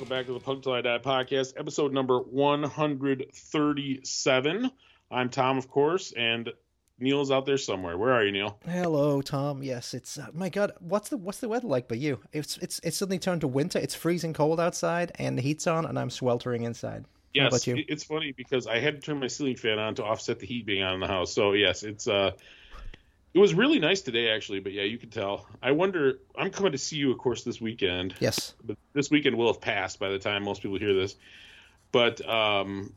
Welcome back to the Punk Till I Die podcast, episode number 137. I'm Tom, of course, and Neil's out there somewhere. Where are you, Neil? Hello, Tom. Yes, it's uh, my God. What's the what's the weather like by you? It's it's it's suddenly turned to winter. It's freezing cold outside, and the heat's on, and I'm sweltering inside. Yes, it's funny because I had to turn my ceiling fan on to offset the heat being on in the house. So yes, it's uh, it was really nice today actually. But yeah, you can tell. I wonder. I'm coming to see you, of course, this weekend. Yes. but this weekend will have passed by the time most people hear this. But um,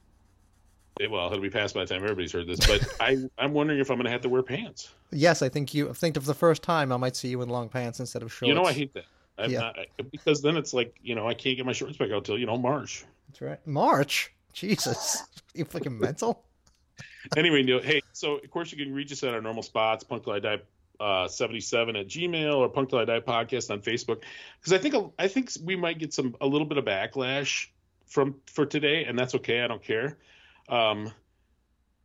it, well, it'll be passed by the time everybody's heard this. But I, I'm wondering if I'm going to have to wear pants. Yes, I think you. I think of the first time I might see you in long pants instead of shorts. You know, I hate that. I'm Yeah. not, because then it's like you know I can't get my shorts back out till you know March. That's right. March. Jesus, you fucking mental. anyway, Neil, hey, so of course you can reach us at our normal spots, Punk Till I Die uh, 77 at Gmail or Punk Till I Die podcast on Facebook. Because I think I think we might get some a little bit of backlash from for today, and that's okay. I don't care. Um,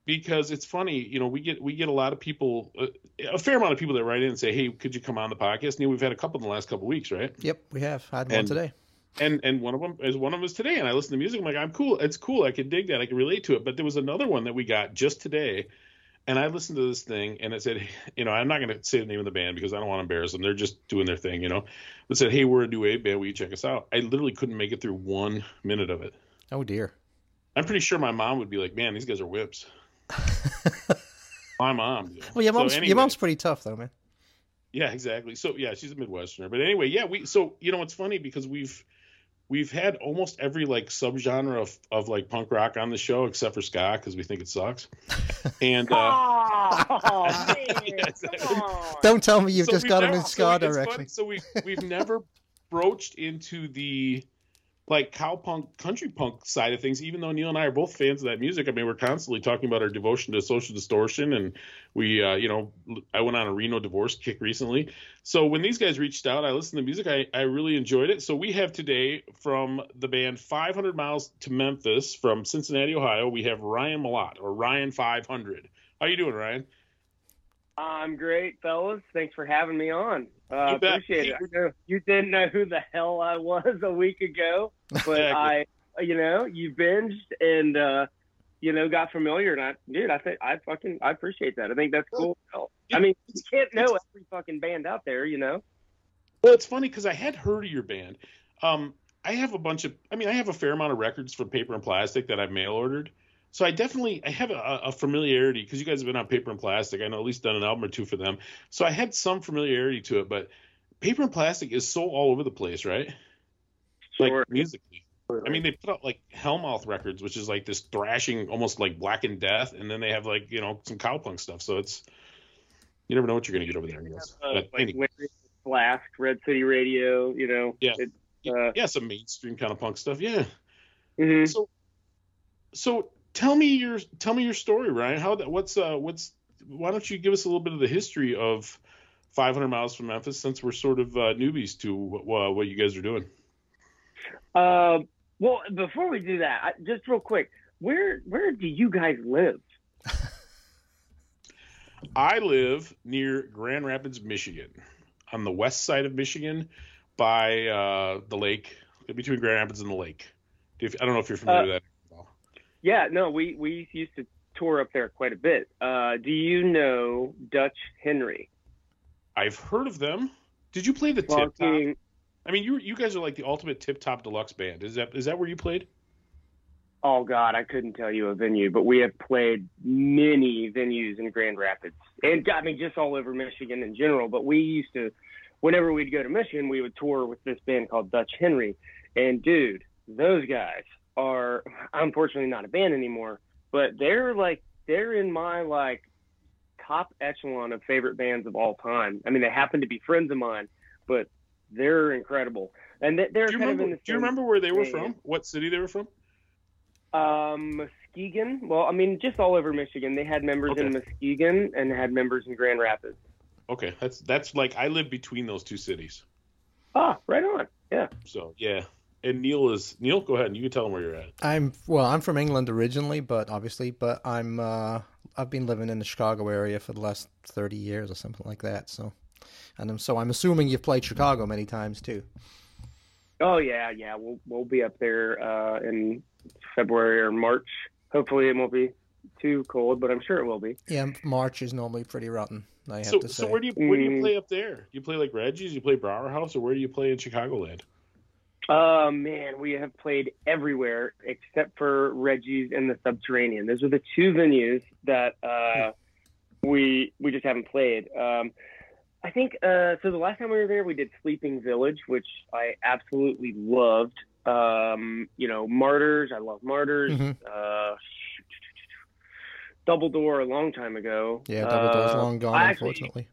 because it's funny, you know, we get we get a lot of people, uh, a fair amount of people that write in and say, "Hey, could you come on the podcast?" Neil, we've had a couple in the last couple of weeks, right? Yep, we have had one And- today. And and one of them is one of them is today and i listen to music i'm like i'm cool it's cool i can dig that i can relate to it but there was another one that we got just today and i listened to this thing and it said you know i'm not going to say the name of the band because i don't want to embarrass them they're just doing their thing you know it said hey we're a new wave band will you check us out i literally couldn't make it through one minute of it Oh dear. i'm pretty sure my mom would be like man these guys are whips my mom. Well, your So anyway. your mom's pretty tough though, man. Yeah, exactly. So yeah, she's a Midwesterner. But anyway, yeah, we so you know it's funny because we've we've had almost every like subgenre of of like punk rock on the show except for ska because we think it sucks. And uh, Oh, man, Yes. Don't tell me you've so just got him in ska it's funny, direction. So we we've never broached into the like cowpunk country punk side of things even though neil and i are both fans of that music i mean we're constantly talking about our devotion to social distortion and we uh, you know i went on a reno divorce kick recently. So when these guys reached out i listened to the music. I, I really enjoyed it. So we have today from the band 500 miles to memphis from cincinnati ohio we have ryan malott or ryan 500 how you doing ryan? I'm great, fellas. Thanks for having me on. Uh, appreciate it. Know you didn't know who the hell I was a week ago, but I, you know, you binged and, uh, you know, got familiar. And I, dude, I think I fucking, I appreciate that. I think that's cool. I mean, you can't know every fucking band out there, you know. Well, it's funny because I had heard of your band. Um, I have a bunch of, I mean, I have a fair amount of records from Paper and Plastic that I've mail ordered. So I definitely, I have a, a familiarity because you guys have been on Paper and Plastic. I know at least done an album or two for them. So I had some familiarity to it, but Paper and Plastic is so all over the place, right? Like Sure. musically. I mean, they put out like Hellmouth Records, which is like this thrashing, almost like Black and Death, and then they have like you know some cowpunk stuff. So it's you never know what you're gonna get over there. I guess. uh, But like anyway. Flask, Red City Radio, you know. Yeah. It, uh, yeah, some mainstream kind of punk stuff. Yeah. mhm. So, so tell me your tell me your story, Ryan. How that? What's uh? What's? Why don't you give us a little bit of the history of 500 miles from Memphis, since we're sort of uh, newbies to what, what you guys are doing. Uh, well, before we do that, I, just real quick, where where do you guys live? I live near Grand Rapids, Michigan, on the west side of Michigan, by uh, the lake, between Grand Rapids and the lake. If, I don't know if you're familiar Uh, with that. Yeah, no, we we used to tour up there quite a bit. Uh, do you know Dutch Henry? I've heard of them. Did you play the Tip Top? I mean, you you guys are like the ultimate Tip Top deluxe band. Is that is that where you played? oh God, I couldn't tell you a venue, but we have played many venues in Grand Rapids, and I mean just all over Michigan in general. But we used to, whenever we'd go to Michigan, we would tour with this band called Dutch Henry, and dude, those guys are unfortunately not a band anymore, but they're like they're in my like top echelon of favorite bands of all time. I mean, they happen to be friends of mine, but they're incredible, and they- they're Do you kind remember? of in the Do you remember where they were vein. from? What city they were from? Um, Muskegon. Well, I mean, just all over Michigan. They had members in Muskegon and had members in Grand Rapids. Okay, that's that's like I live between those two cities. Ah, right on. Yeah. So yeah. And Neil is Neil. Go ahead. and You can tell them where you're at. I'm well. I'm from England originally, but obviously, but I'm uh, I've been living in the Chicago area for the last thirty years or something like that. So, and I'm, so I'm assuming you've played Chicago many times too. Oh yeah, yeah. We'll we'll be up there uh, in February or March. Hopefully, it won't be too cold, but I'm sure it will be. Yeah, March is normally pretty rotten. I have So, to say. so where do you where do you Mm. play up there? Do you play like Reggie's? You play Brauer House, or where do you play in Chicagoland? Oh man, we have played everywhere except for Reggie's and the Subterranean. Those are the two venues that uh, we we just haven't played. Um, I think uh, so. The last time we were there, we did Sleeping Village, which I absolutely loved. Um, you know, Martyrs. I love Martyrs. Mhm. Uh, Double Door a long time ago. Yeah, Double Door's Uh, long gone, actually- unfortunately.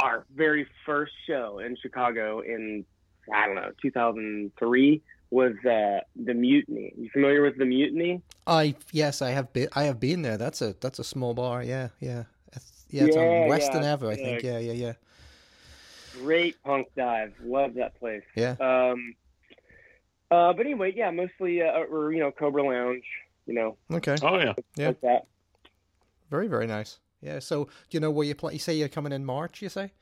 our very first show in Chicago in I don't know 2003 was uh, the Mutiny. You familiar with the Mutiny? I yes, I have been. I have been there. That's a that's a small bar. Yeah, yeah, It's- yeah. It's Yeah, on Western yeah, Ave, I think. yeah. Yeah, yeah, yeah, Great punk dive. Love that place. yeah. Um, uh, but anyway, yeah, mostly uh, or you know Cobra Lounge, you know, Okay, Oh yeah, Yeah. like that. very very nice. Yeah. So do you know where you play? You say you're coming in March. You say?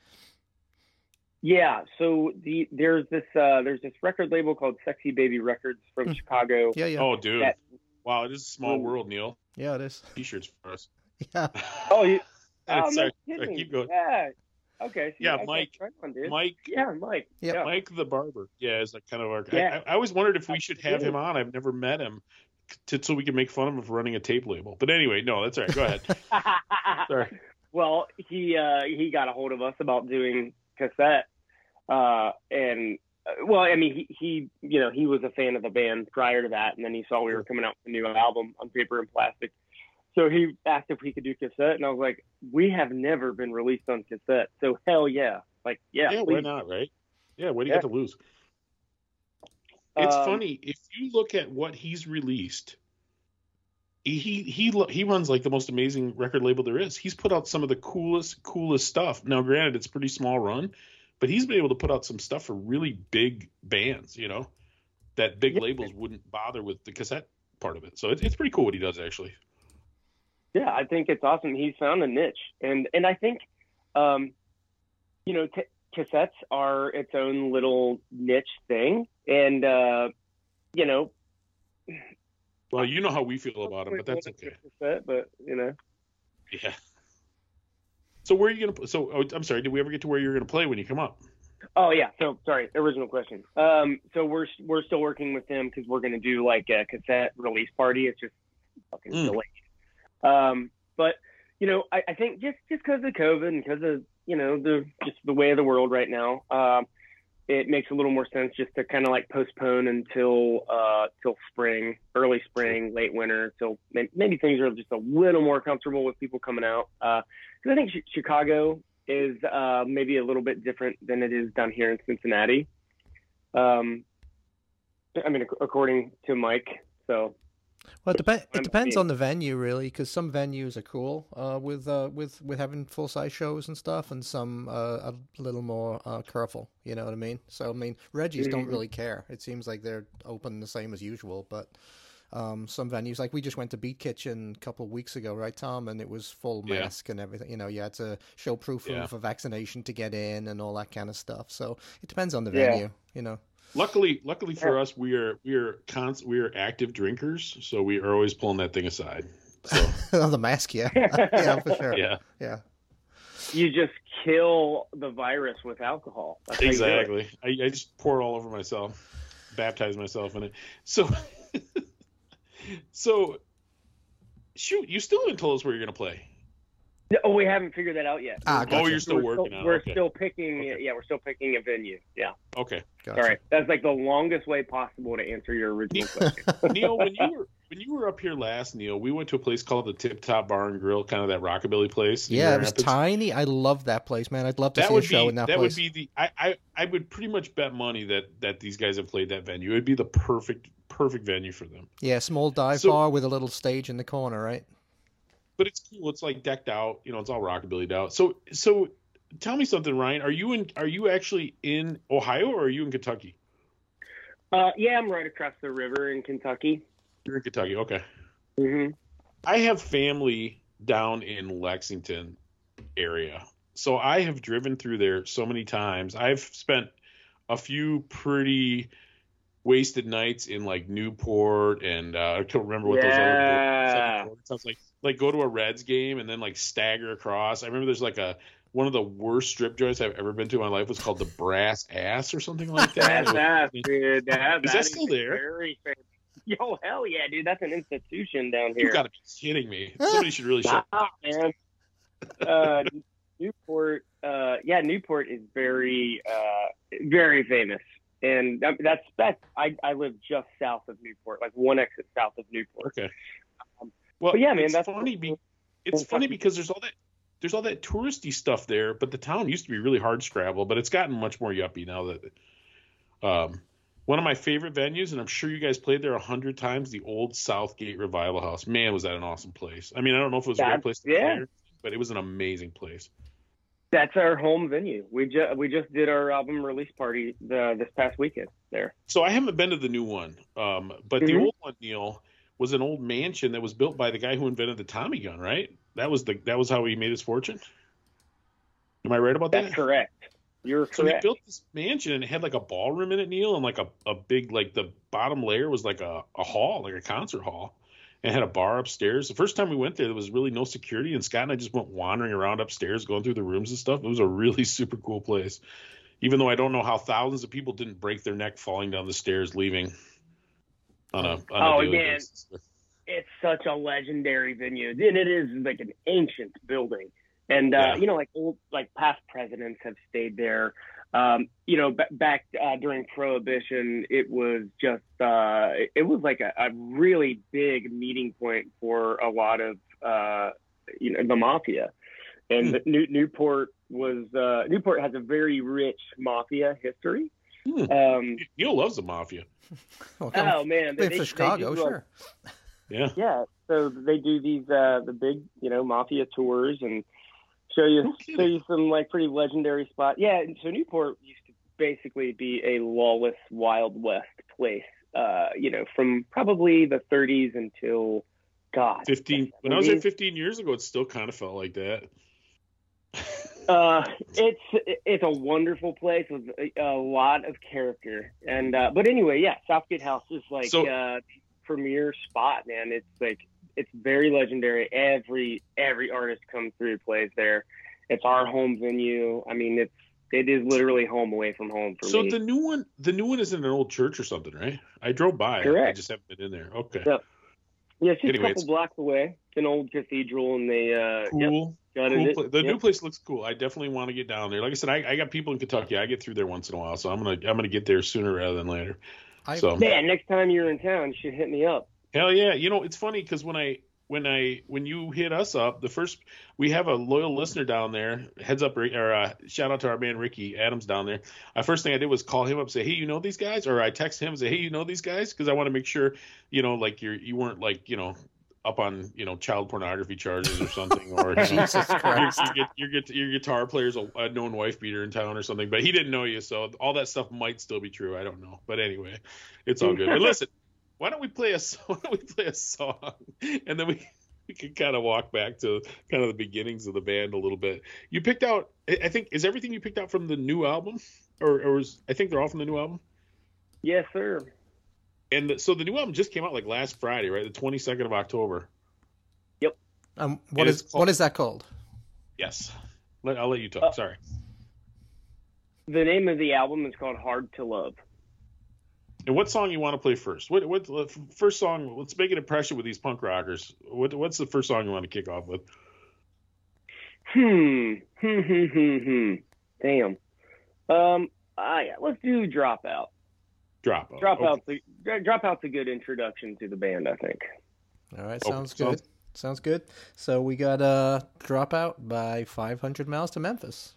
Yeah, so the there's this uh, there's this record label called Sexy Baby Records from Hmm. Chicago. Yeah, yeah, oh dude, That- wow, it is a small Mm. world, Neil. yeah. It is. T-shirts for us. Yeah. Oh, you, oh, sorry, no sorry, kidding. keep going. Yeah. Okay. so Yeah, okay, Mike- right on, dude. Mike, Yeah, Mike. Yep. Yeah. Mike the barber. Yeah, is like kind of our. Yeah. I, I always wondered if we should have him on. I've never met him, to, so we can make fun of him for running a tape label. But anyway, no, that's all right. Go ahead. Sorry. well, he uh, he got a hold of us about doing cassette, uh, and uh, well, I mean, he, he you know he was a fan of the band prior to that, and then he saw we were coming out with a new album on paper and plastic. So he asked if we could do cassette, and I was like, "We have never been released on cassette, so hell yeah, like yeah, Yeah, why not, right? Yeah, what do you Yeah. got to lose? It's Um, funny if you look at what he's released. He he he runs like the most amazing record label there is. He's put out some of the coolest coolest stuff. Now, granted, it's a pretty small run, but he's been able to put out some stuff for really big bands. You know, that big Yeah. labels wouldn't bother with the cassette part of it. So it's it's pretty cool what he does actually. Yeah, I think it's awesome. He's found a niche, and and I think, um, you know, t- cassettes are its own little niche thing, and uh, you know, Well, you know how we feel about him, but that's okay. But you know, Yeah. So where are you gonna? So oh, I'm sorry. Did we ever get to where you're gonna play when you come up? oh yeah. So sorry, original question. Um, so we're we're still working with them because we're gonna do like a cassette release party. It's just fucking Mm. delayed. Um, but you know, I, I think just just because of COVID and because of you know the just the way of the world right now, um, it makes a little more sense just to kind of like postpone until uh till spring, early spring, late winter, till maybe things are just a little more comfortable with people coming out. Because I think Chi- Chicago is uh, maybe a little bit different than it is down here in Cincinnati. Um, I mean, ac- according to Mike. So Well, it, depe- it depends on the venue, really, because some venues are cool uh, with uh, with with having full size shows and stuff, and some uh, a little more uh, careful. You know what I mean? So I mean, Reggie's don't Mhm. really care. It seems like they're open the same as usual, but. Um, some venues like we just went to Beat Kitchen a couple of weeks ago, right, Tom? And it was full Yeah. mask and everything. You know, you had to show proof Yeah. of a vaccination to get in and all that kind of stuff. So it depends on the Yeah. venue, you know. Luckily, luckily for Yeah. us, we are we are const- we are active drinkers, so we are always pulling that thing aside. So oh, the mask, yeah, yeah, for sure, yeah, yeah. you just kill the virus with alcohol. That's how you do it. exactly. I, I just pour it all over myself, baptize myself in it. So, so shoot, you still haven't told us where you're gonna play. Oh, we haven't figured that out yet. Ah, We're- gotcha. Oh, you're still we're working still, on. it. We're okay. still picking. Okay. Yeah, we're still picking a venue. Yeah. okay. Gotcha. Sorry, that's like the longest way possible to answer your original question. Neil, when you were when you were up here last, Neil, we went to a place called the Tip Top Bar and Grill, kind of that rockabilly place. Yeah, it was Rapids. tiny. I love that place, man. I'd love to That see a show be in that, that place. That would be the I, I I would pretty much bet money that that these guys have played that venue. It would be the perfect perfect venue for them. yeah, small dive So- bar with a little stage in the corner, right? But it's cool. It's like decked out. You know, it's all rockabilly out. So so tell me something, Ryan. Are you in? Are you actually in Ohio or are you in Kentucky? uh, yeah, I'm right across the river in Kentucky. You're in Kentucky. Okay. Mm-hmm. I have family down in Lexington area. So I have driven through there so many times. I've spent a few pretty Wasted Nights in like Newport, and uh, I can't remember what Yeah. those other sounds like. Like go to a Reds game and then like stagger across. I remember there's like a one of the worst strip joints I've ever been to in my life was called the Brass Ass or something like that. That's It was- that, dude. That, Is that still there? Very famous. Yo, hell yeah, dude. That's an institution down here. You gotta be kidding me! Somebody should really shut. Stop, man. Uh, Newport, uh, yeah, Newport is very, uh, very famous, and that's that's. I I live just south of Newport, like one exit south of Newport. Okay. Well, But yeah, man, it's that's funny. Be, it's funny because there's all that there's all that touristy stuff there, but the town used to be really hard scrabble, but it's gotten much more yuppie now that. Um, one of my favorite venues, and I'm sure you guys played there a hundred times, the old Southgate Revival House. Man, was that an awesome place! I mean, I don't know if it was a great place to yeah. play, but it was an amazing place. That's our home venue. We just we just did our album release party the, this past weekend there. So I haven't been to the new one, um, but the Mhm. old one, Neil, was an old mansion that was built by the guy who invented the Tommy gun, right? That was the that was how he made his fortune. Am I right about That's that? correct. You're So he built this mansion and it had like a ballroom in it, Neil, and like a, a big like the bottom layer was like a, a hall, like a concert hall. And had a bar upstairs. The first time we went there, there was really no security, and Scott and I just went wandering around upstairs, going through the rooms and stuff. It was a really super cool place. Even though I don't know how thousands of people didn't break their neck falling down the stairs leaving on a on a Oh, daily man. basis. it's such a legendary venue, and it is like an ancient building. And uh, Yeah. you know, like old, like past presidents have stayed there. Um, you know, b- back uh, during Prohibition, it was just uh, it, it was like a, a really big meeting point for a lot of uh, you know the mafia. And Hmm. New, Newport was uh, Newport has a very rich mafia history. Um, Neil loves the mafia. Well, oh man, Wait for Chicago, do, uh, sure. Yeah. yeah, so they do these uh the big, you know, mafia tours and show you No show you some like pretty legendary spots. Yeah, and so Newport used to basically be a lawless Wild West place. Uh, you know, from probably the 30s until God. 15 when I was there Mhm. 15 years ago, it still kind of felt like that. Uh, it's it's a wonderful place with a, a lot of character, and uh, but anyway, yeah, Southgate House is like So- uh, premier spot, man. It's like it's very legendary. Every every artist comes through plays there. It's our home venue. I mean, it's it is literally home away from home for so me. So the new one, the new one is in an old church or something, right? I drove by. it. I just haven't been in there. Okay. Yeah, it's just anyway, a couple it's- blocks away. It's an old cathedral, and they uh, yep, Cool. gutted cool it. pla- the Yep. new place looks cool. I definitely want to get down there. Like I said, I, I got people in Kentucky. I get through there once in a while, so I'm gonna I'm gonna get there sooner rather than later. I, So Man, next time you're in town, you should hit me up. hell yeah, you know it's funny because when I when I when you hit us up, the first we have a loyal listener down there. Heads up, or uh, shout out to our man Ricky Adams down there. Uh, first thing I did was call him up, and say, hey, you know these guys, or I text him, and say, hey, you know these guys, because I want to make sure you know like you're you weren't like you know up on you know child pornography charges or something, or you know, Jesus your, Christ. your, your, your, your guitar player's a, a known wife beater in town or something, but he didn't know you, so all that stuff might still be true. I don't know, but anyway, it's all good. But listen, why don't we play a why don't we play a song, and then we we can kind of walk back to kind of the beginnings of the band a little bit. You picked out, I I think, is everything you picked out from the new album, or or is, I think they're all from the new album. Yes, sir. And the, so the new album just came out like last Friday, right? The twenty second of October. Yep. Um, what It is is called- what is that called? Yes. Let, I'll let you talk. Uh, Sorry. The name of the album is called Hard to Love. And what song you want to play first? What what first song? Let's make an impression with these punk rockers. What what's the first song you want to kick off with? Hmm. Hmm. Hmm. Hmm. Hmm. Damn. Um. Ah, yeah. Let's do Dropout. Drop out. Dropout's a, Dropout's a good introduction to the band, I think. All right, Oh, sounds sounds- good. Sounds good. So we got uh, Dropout by 500 Miles to Memphis.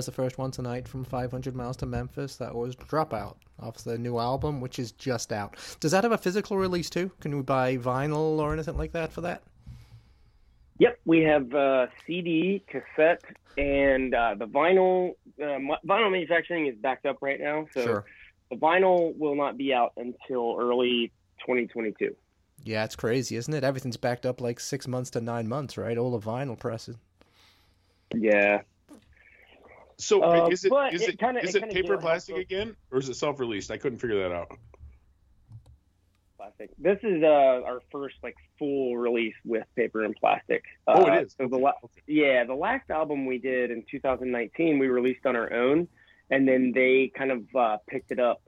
Was, the first one tonight from 500 Miles to Memphis. That was Dropout off the new album, which is just out. Does that have a physical release too? Can we buy vinyl or anything like that for that? Yep, we have uh, CD, cassette, and uh, the vinyl. Uh, vinyl manufacturing is backed up right now, so Sure. the vinyl will not be out until early 2022. Yeah, it's crazy, isn't it? Everything's backed up like six months to nine months, right? All the vinyl presses. Yeah, So Uh, is it is it it kinda- is it it paper plastic again, or is it self-released? I couldn't figure that out. plastic. This is uh, our first like full release with paper and plastic. Oh, Uh, it is. So the la- yeah, the last album we did in 2019, we released on our own, and then they kind of uh, picked it up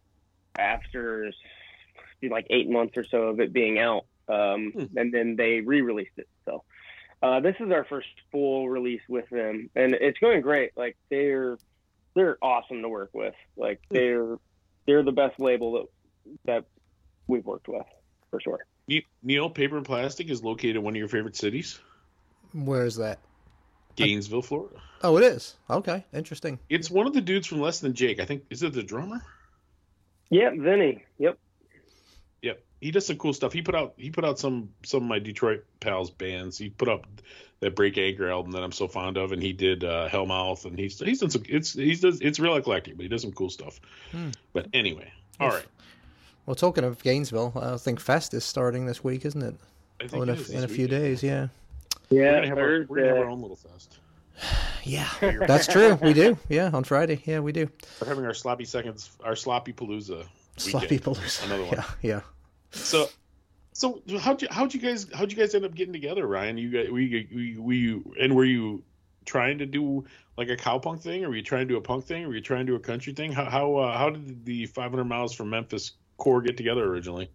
after like eight months or so of it being out, um, Hmm. and then they re-released it. So uh, this is our first full release with them, and it's going great. Like they're they're awesome to work with. Like Hmm. they're they're the best label that that we've worked with for sure. Neil, paper and plastic is located in one of your favorite cities, Where is that? Gainesville, Florida. Oh, it is. Okay, interesting. It's one of the dudes from Less Than Jake. I think is it the drummer? Yep, Vinny. Yep. Yep, he does some cool stuff. He put out he put out some some of my Detroit pals bands. He put up that Break Anchor album that I'm so fond of, and he did uh, Hellmouth, and he's he's done some. It's he's does it's real eclectic, but he does some cool stuff. Hmm. But anyway, all right. Well, talking of Gainesville, I think Fest is starting this week, isn't it? I Oh, think in a, in a few days, yeah. We're Yeah, gonna, have our, we're gonna have our own little fest. Yeah, that's true. We do. Yeah, on Friday. Yeah, we do. We're having our sloppy seconds, our sloppy palooza. Sloppy. Palooza. Another one. Yeah, yeah. So, so how'd you how'd you guys how'd you guys end up getting together, Ryan? You guys, were you, were you, were you and were you trying to do like a cowpunk thing, or were you trying to do a punk thing, or were you trying to do a country thing? How how uh, how did the 500 miles from Memphis core get together originally?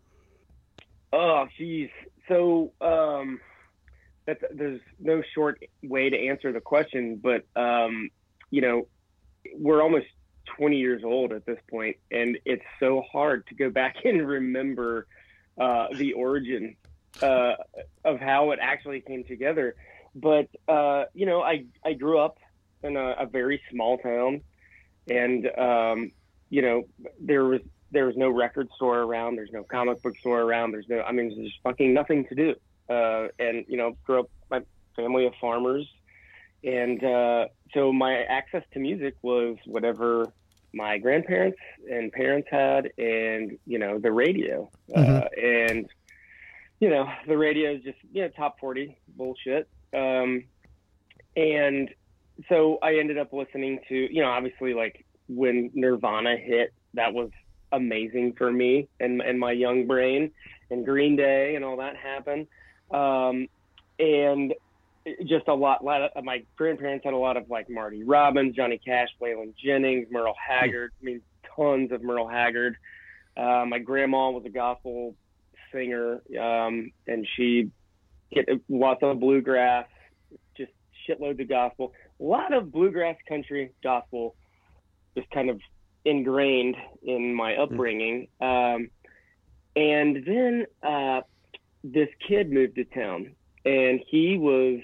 Oh, geez. So, um, that, there's no short way to answer the question, but, um, you know, we're almost 20 years old at this point, and it's so hard to go back and remember uh, the origin uh, of how it actually came together. But, uh, you know, I, I grew up in a, a very small town, and, um, you know, there was there was no record store around. There's no comic book store around. There's no, I mean, there's just fucking nothing to do. Uh, and, you know, grew up, my family of farmers. And uh, so my access to music was whatever my grandparents and parents had and, you know, the radio. Uh, and, you know, the radio is just, you know, top 40 bullshit. Um, and so I ended up listening to, you know, obviously like when Nirvana hit, that was amazing for me and and my young brain and Green Day and all that happened. Um, and just a lot, lot of my grandparents had a lot of like Marty Robbins, Johnny Cash, Waylon Jennings, Merle Haggard. I mean, tons of Merle Haggard. Uh, my grandma was a gospel singer, um, and she get lots of bluegrass, just shitloads of gospel. A lot of bluegrass country gospel, just kind of ingrained in my upbringing. Um, and then uh, this kid moved to town, and he was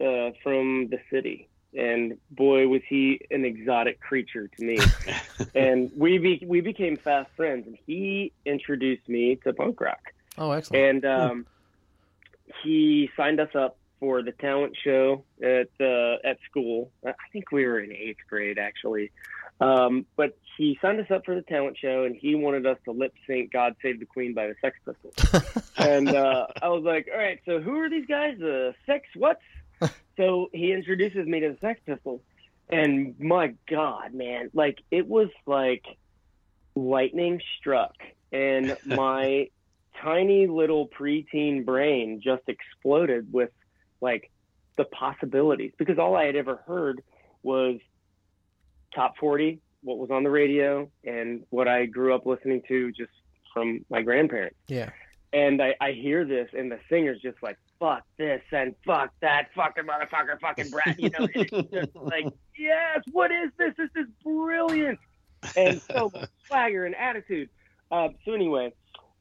uh, from the city. And boy, was he an exotic creature to me. and we be- we became fast friends, and he introduced me to punk rock. Oh, excellent. And um, he signed us up for the talent show at uh, at school. I think we were in eighth grade actually. Um, but he signed us up for the talent show, and he wanted us to lip sync "God Save the Queen" by the Sex Pistols. and uh, I was like, "All right, so who are these guys? The Sex what?" so he introduces me to the Sex Pistols, and my God, man, like it was like lightning struck, and my tiny little preteen brain just exploded with like the possibilities because all I had ever heard was top 40, what was on the radio, and what I grew up listening to just from my grandparents. yeah. And I, I hear this, and the singer's just like, fuck this and fuck that, fucking motherfucker, fucking brat. You know, it's just like, yes, what is this? This is brilliant. And so swagger and attitude. Uh, so, anyway,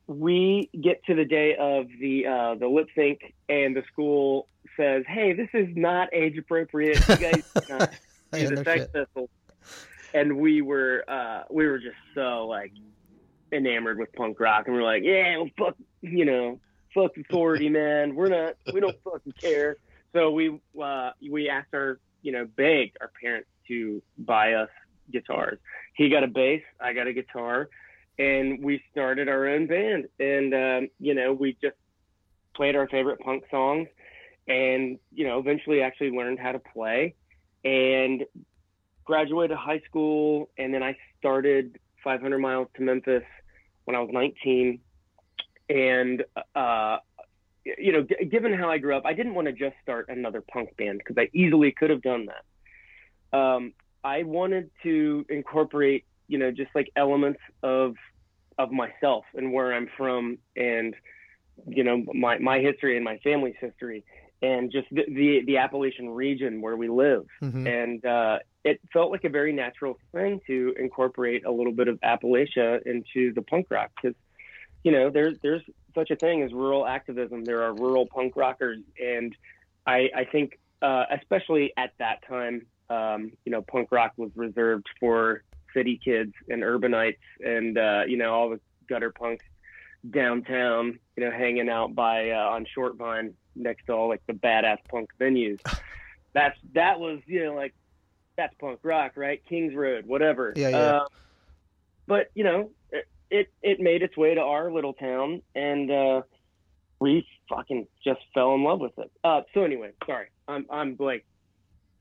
we get to the day of the uh, the lip sync, and the school says, "Hey, this is not age appropriate. You guys Yeah, He's no Sex. Pistols, and we were uh, we were just so like enamored with punk rock, and we are like, yeah, well, fuck, you know, fuck authority, man. We're not, we don't fucking care. So we uh, we asked our, you know, begged our parents to buy us guitars. He got a bass, I got a guitar, and we started our own band. And um, you know, we just played our favorite punk songs, and you know, eventually actually learned how to play, and graduated high school, and then I started 500 miles to Memphis when I was 19, and uh, you know, g- given how I grew up, I didn't want to just start another punk band because I easily could have done that. Um, I wanted to incorporate, you know, just like elements of of myself and where I'm from, and you know, my my history and my family's history, and just the the, the Appalachian region where we live hmm and uh, it felt like a very natural thing to incorporate a little bit of Appalachia into the punk rock because you know there's there's such a thing as rural activism. There are rural punk rockers, and I I think uh, especially at that time, um, you know, punk rock was reserved for city kids and urbanites, and uh, you know all the gutter punks downtown, you know, hanging out by uh, on Shortvine next to all like the badass punk venues. That's that was you know like that's punk rock, right? Kings Road, whatever. Yeah, yeah. Uh, but you know, it it made its way to our little town, and uh, we fucking just fell in love with it. Uh, so anyway, sorry, I'm I'm like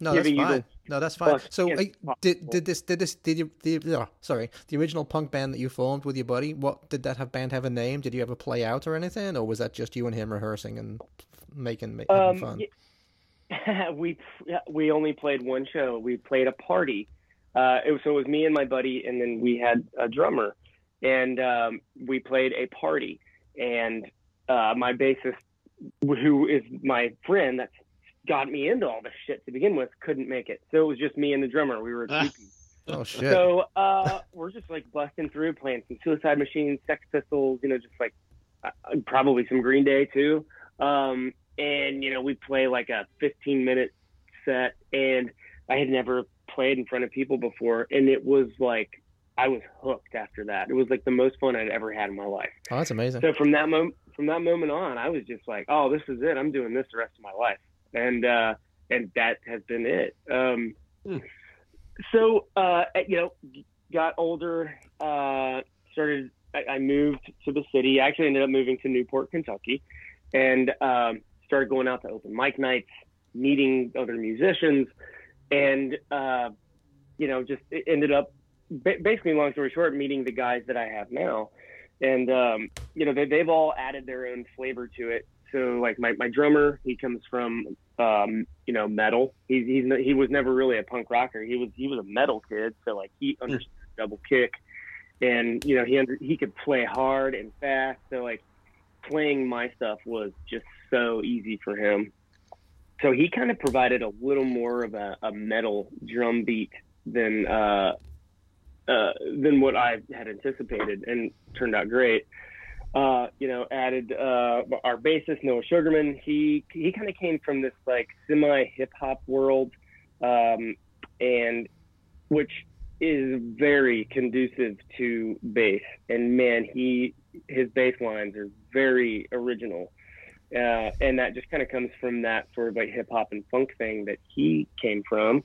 No, that's fine. No, that's fine. So, uh, did did this did this did you the yeah, sorry the original punk band that you formed with your buddy? What did that have band have a name? Did you ever play out or anything, or was that just you and him rehearsing and making having Um, fun? y- we we only played one show. We played a party. Uh, it was, so it was me and my buddy, and then we had a drummer, and um, we played a party. And uh, my bassist, who is my friend, that's got me into all this shit to begin with, couldn't make it. So it was just me and the drummer. We were Ah. two Oh shit! so uh, we're just like busting through, playing some Suicide Machines, Sex Pistols, you know, just like uh, probably some Green Day too. Um, and you know, we play like a 15 minute set, and I had never played in front of people before, and it was like I was hooked after that. It was like the most fun I'd ever had in my life. oh, that's amazing. So from that moment, from that moment on, I was just like, oh, this is it. I'm doing this the rest of my life, and uh, and that has been it. Um, Hmm. So uh, you know, got older, uh, started. I, I moved to the city. I actually ended up moving to Newport, Kentucky, and um, started going out to open mic nights, meeting other musicians, and uh, you know, just ended up ba- basically, long story short, meeting the guys that I have now and um, you know they, they've all added their own flavor to it. So like my, my drummer, he comes from um, you know metal. He's he's he was never really a punk rocker. He was he was a metal kid. So like he understood double kick, and you know he under, he could play hard and fast. So like playing my stuff was just so easy for him. So he kind of provided a little more of a, a metal drum beat than uh, uh, than what I had anticipated, and turned out great. Uh, you know, added uh, our bassist Noah Sugarman. He he kind of came from this like semi hip hop world, um, and which is very conducive to bass. And man, he his bass lines are very original. Uh, and that just kind of comes from that sort of like hip hop and funk thing that he came from.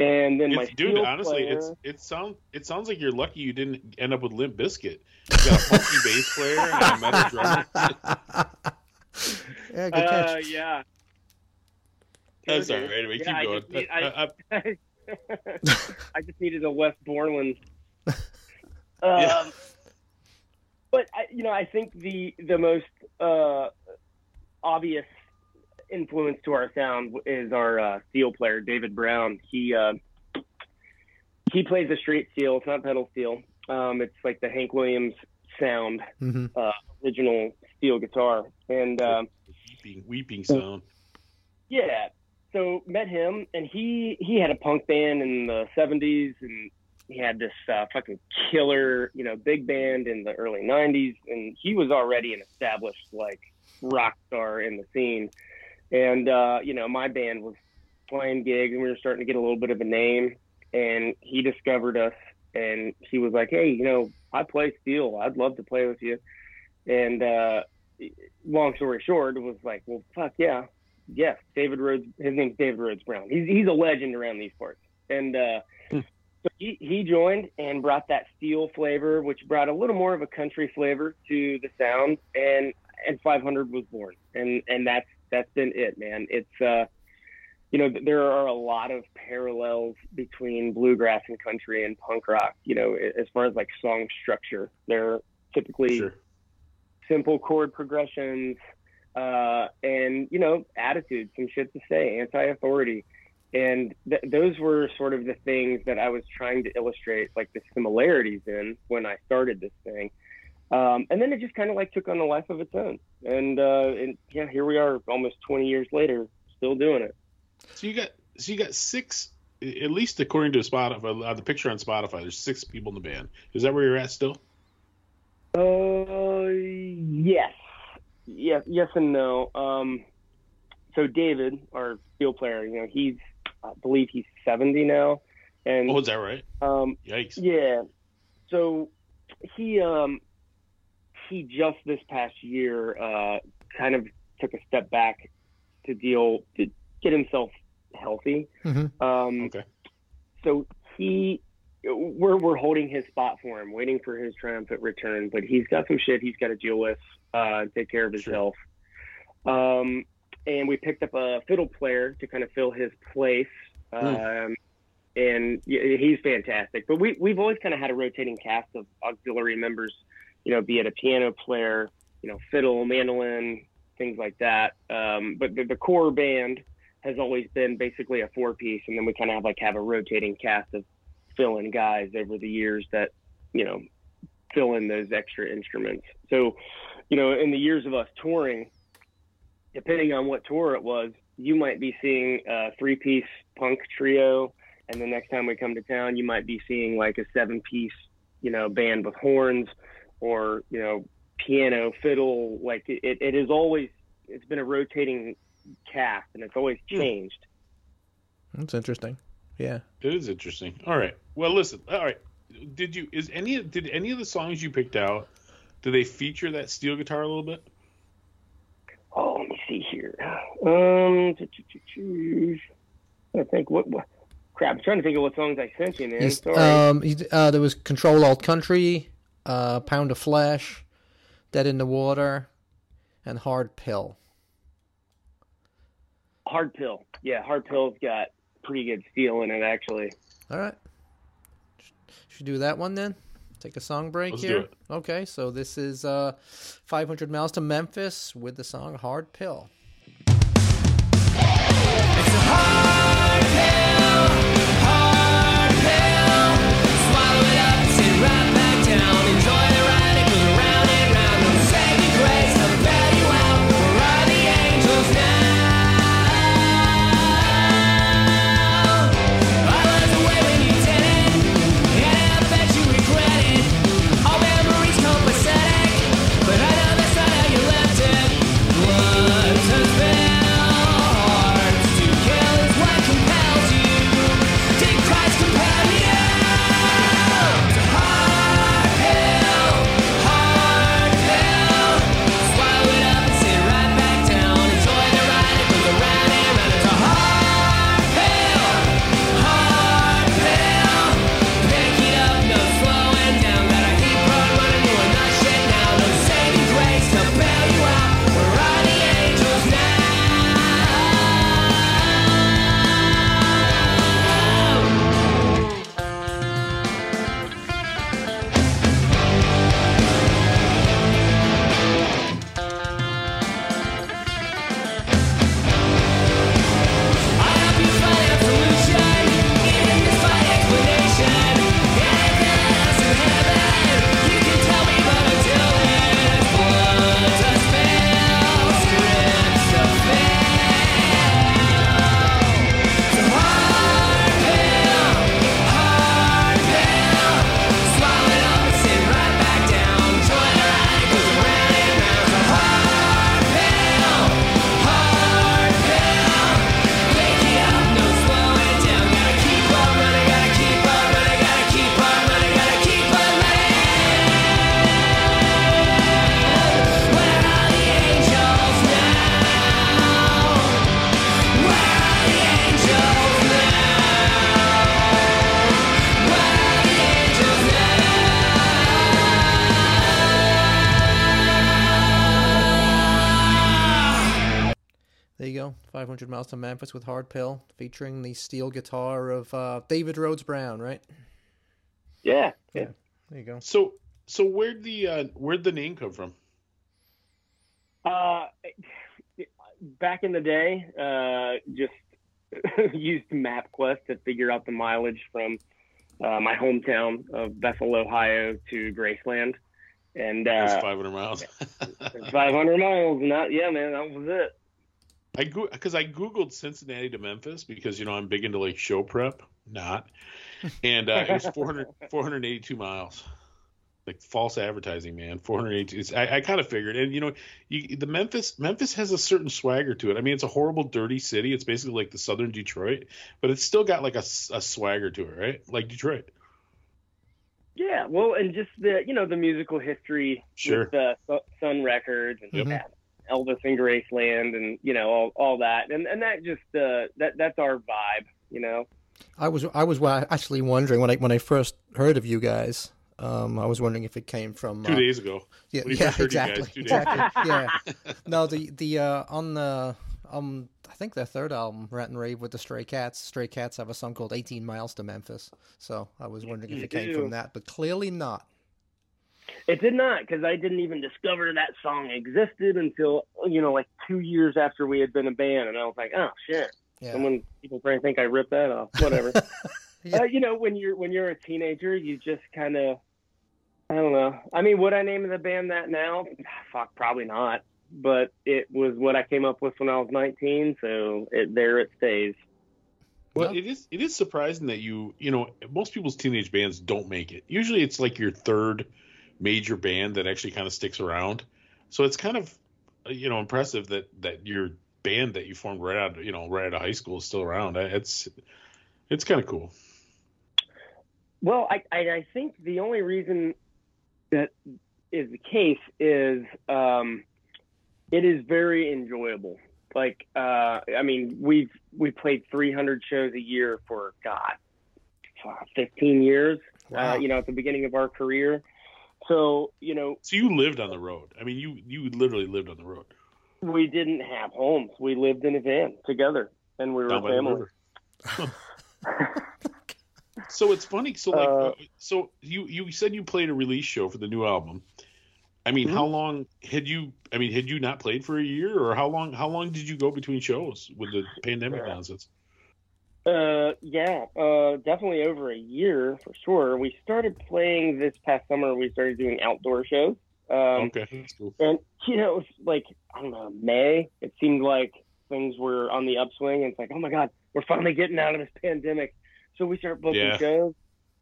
And then my dude, steel honestly, player- it's it sounds it sounds like you're lucky you didn't end up with Limp Bizkit. You got a funky bass player and a metal drummer. yeah, good Uh, catch. yeah. That's Sure, all right. Anyway, Yeah, I keep going. just need- I- I- I just needed a Wes Borland. Um, Yeah. But I, you know, I think the the most uh, obvious influence to our sound is our uh, steel player, David Brown. He uh, he plays the straight steel. It's not pedal steel. Um, it's like the Hank Williams sound, hmm original steel guitar, and um, weeping, weeping sound. Yeah. So met him, and he he had a punk band in the '70s, and he had this uh, fucking killer, you know, big band in the early '90s, and he was already an established like rock star in the scene. And uh, you know, my band was playing gigs and we were starting to get a little bit of a name. And he discovered us and he was like, "Hey, you know, I play steel. I'd love to play with you." And uh, long story short, it was like, "Well, fuck yeah, yes." David Rhodes. His name's David Rhodes Brown. He's he's a legend around these parts. And uh, so he he joined and brought that steel flavor, which brought a little more of a country flavor to the sound. And and 500 was born. And and that's that's been it, man. It's uh you know, there are a lot of parallels between bluegrass and country and punk rock, you know, as far as like song structure. They're typically Sure. simple chord progressions, uh, and, you know, attitude, some shit to say, anti authority. And th- those were sort of the things that I was trying to illustrate, like the similarities in when I started this thing. Um, and then it just kind of like took on a life of its own. And, uh, and yeah, here we are almost 20 years later, still doing it. So you got so you got six, at least according to Spotify, uh, the picture on Spotify. There's six people in the band. Is that where you're at still? Uh, yes, yes, yes, and no. Um, so David, our steel player, you know, he's, I believe he's 70 now, and Oh, is that right? um, Yikes. yeah. So he um he just this past year uh kind of took a step back to deal to get himself healthy. Mhm. Um Okay. so he we're we're holding his spot for him, waiting for his triumphant return, but he's got some shit he's got to deal with, uh, take care of his Sure. health. Um, and we picked up a fiddle player to kind of fill his place. Um, and he's fantastic. But we we've always kind of had a rotating cast of auxiliary members, you know, be it a piano player, you know, fiddle, mandolin, things like that. Um, but the, the core band has always been basically a four piece, and then we kind of have like have a rotating cast of fill in guys over the years that you know fill in those extra instruments. So, you know, in the years of us touring, depending on what tour it was, you might be seeing a three piece punk trio, and the next time we come to town, you might be seeing like a seven piece, you know, band with horns or you know piano, fiddle. Like it, it is always it's been a rotating cast, and it's always Hmm. changed. That's interesting. Yeah. It is interesting. All right. Well, listen. All right. Did you is any did any of the songs you picked out? Do they feature that steel guitar a little bit? Oh, let me see here. Um, I think what, what crap. I'm trying to think of what songs I sent you, man. Sorry. um, uh, there was Control Alt Country, uh, Pound of Flesh, Dead in the Water, and Hard Pill. Hard Pill. Yeah, Hard Pill's got pretty good steel in it, actually. All right. Should we do that one then? Take a song break Let's do here. it. Okay, so this is uh, 500 Miles to Memphis with the song Hard Pill. 500 Miles to Memphis with Hard Pill, featuring the steel guitar of uh, David Rhodes Brown, right? Yeah, yeah. There you go. So so where'd the uh, where'd the name come from? Uh, back in the day, uh, just used MapQuest to figure out the mileage from uh, my hometown of Bethel, Ohio, to Graceland, and uh, 500 miles. 500 miles. And that, yeah, man, that was it. I go because I googled Cincinnati to Memphis because you know I'm big into like show prep, not, and uh, it was 400 482 miles. Like false advertising, man. 482. I, I kind of figured, and you know, you, the Memphis Memphis has a certain swagger to it. I mean, it's a horrible, dirty city. It's basically like the southern Detroit, but it's still got like a swagger to it, right? Like Detroit. Yeah, well, and just the you know the musical history Sure. with the Sun Records and Yep. yeah, Elvis and Graceland and you know all, all that and and that just uh, that that's our vibe, you know. I was I was actually wondering when I when I first heard of you guys. Um, I was wondering if it came from Two uh, days ago. Yeah, yeah, first heard you guys, exactly, two days ago. exactly. yeah. No, the the uh, on the um, I think their third album, Rant and Rave with the Stray Cats. Stray Cats have a song called "18 Miles to Memphis." So I was wondering if it came do. from that, but clearly not. It did not because I didn't even discover that song existed until you know like two years after we had been a band, and I was like, oh shit. Yeah. And when people probably think I ripped that off, whatever. Yeah. uh, you know, when you're when you're a teenager, you just kind of, I don't know. I mean, would I name the band that now? Fuck, probably not. But it was what I came up with when I was 19, so it, there it stays. Well, Yeah. it is it is surprising that you you know most people's teenage bands don't make it. Usually, it's like your third major band that actually kind of sticks around. So it's kind of uh, you know impressive that that your band that you formed right out you know right out of high school is still around. Uh, It's it's kind of cool. Well, I, I, I think the only reason that is the case is um, it is very enjoyable. Like, uh, I mean, we've we played 300 shows a year for God, 15 years. Wow. Uh, you know, at the beginning of our career. So, you know, So you lived on the road. I mean, you you literally lived on the road we didn't have homes. We lived in a van together, and we were down a family. So it's funny. So like, Uh, so you you said you played a release show for the new album. I mean, Mhm. how long had you? I mean, had you not played for a year, or how long? How long did you go between shows with the pandemic nonsense? Uh, yeah, uh, definitely over a year for sure. We started playing this past summer. We started doing outdoor shows. Um, okay, cool. and you know, it was like I don't know, May. It seemed like things were on the upswing, and it's like, oh my god, we're finally getting out of this pandemic. So we start booking Yeah. shows,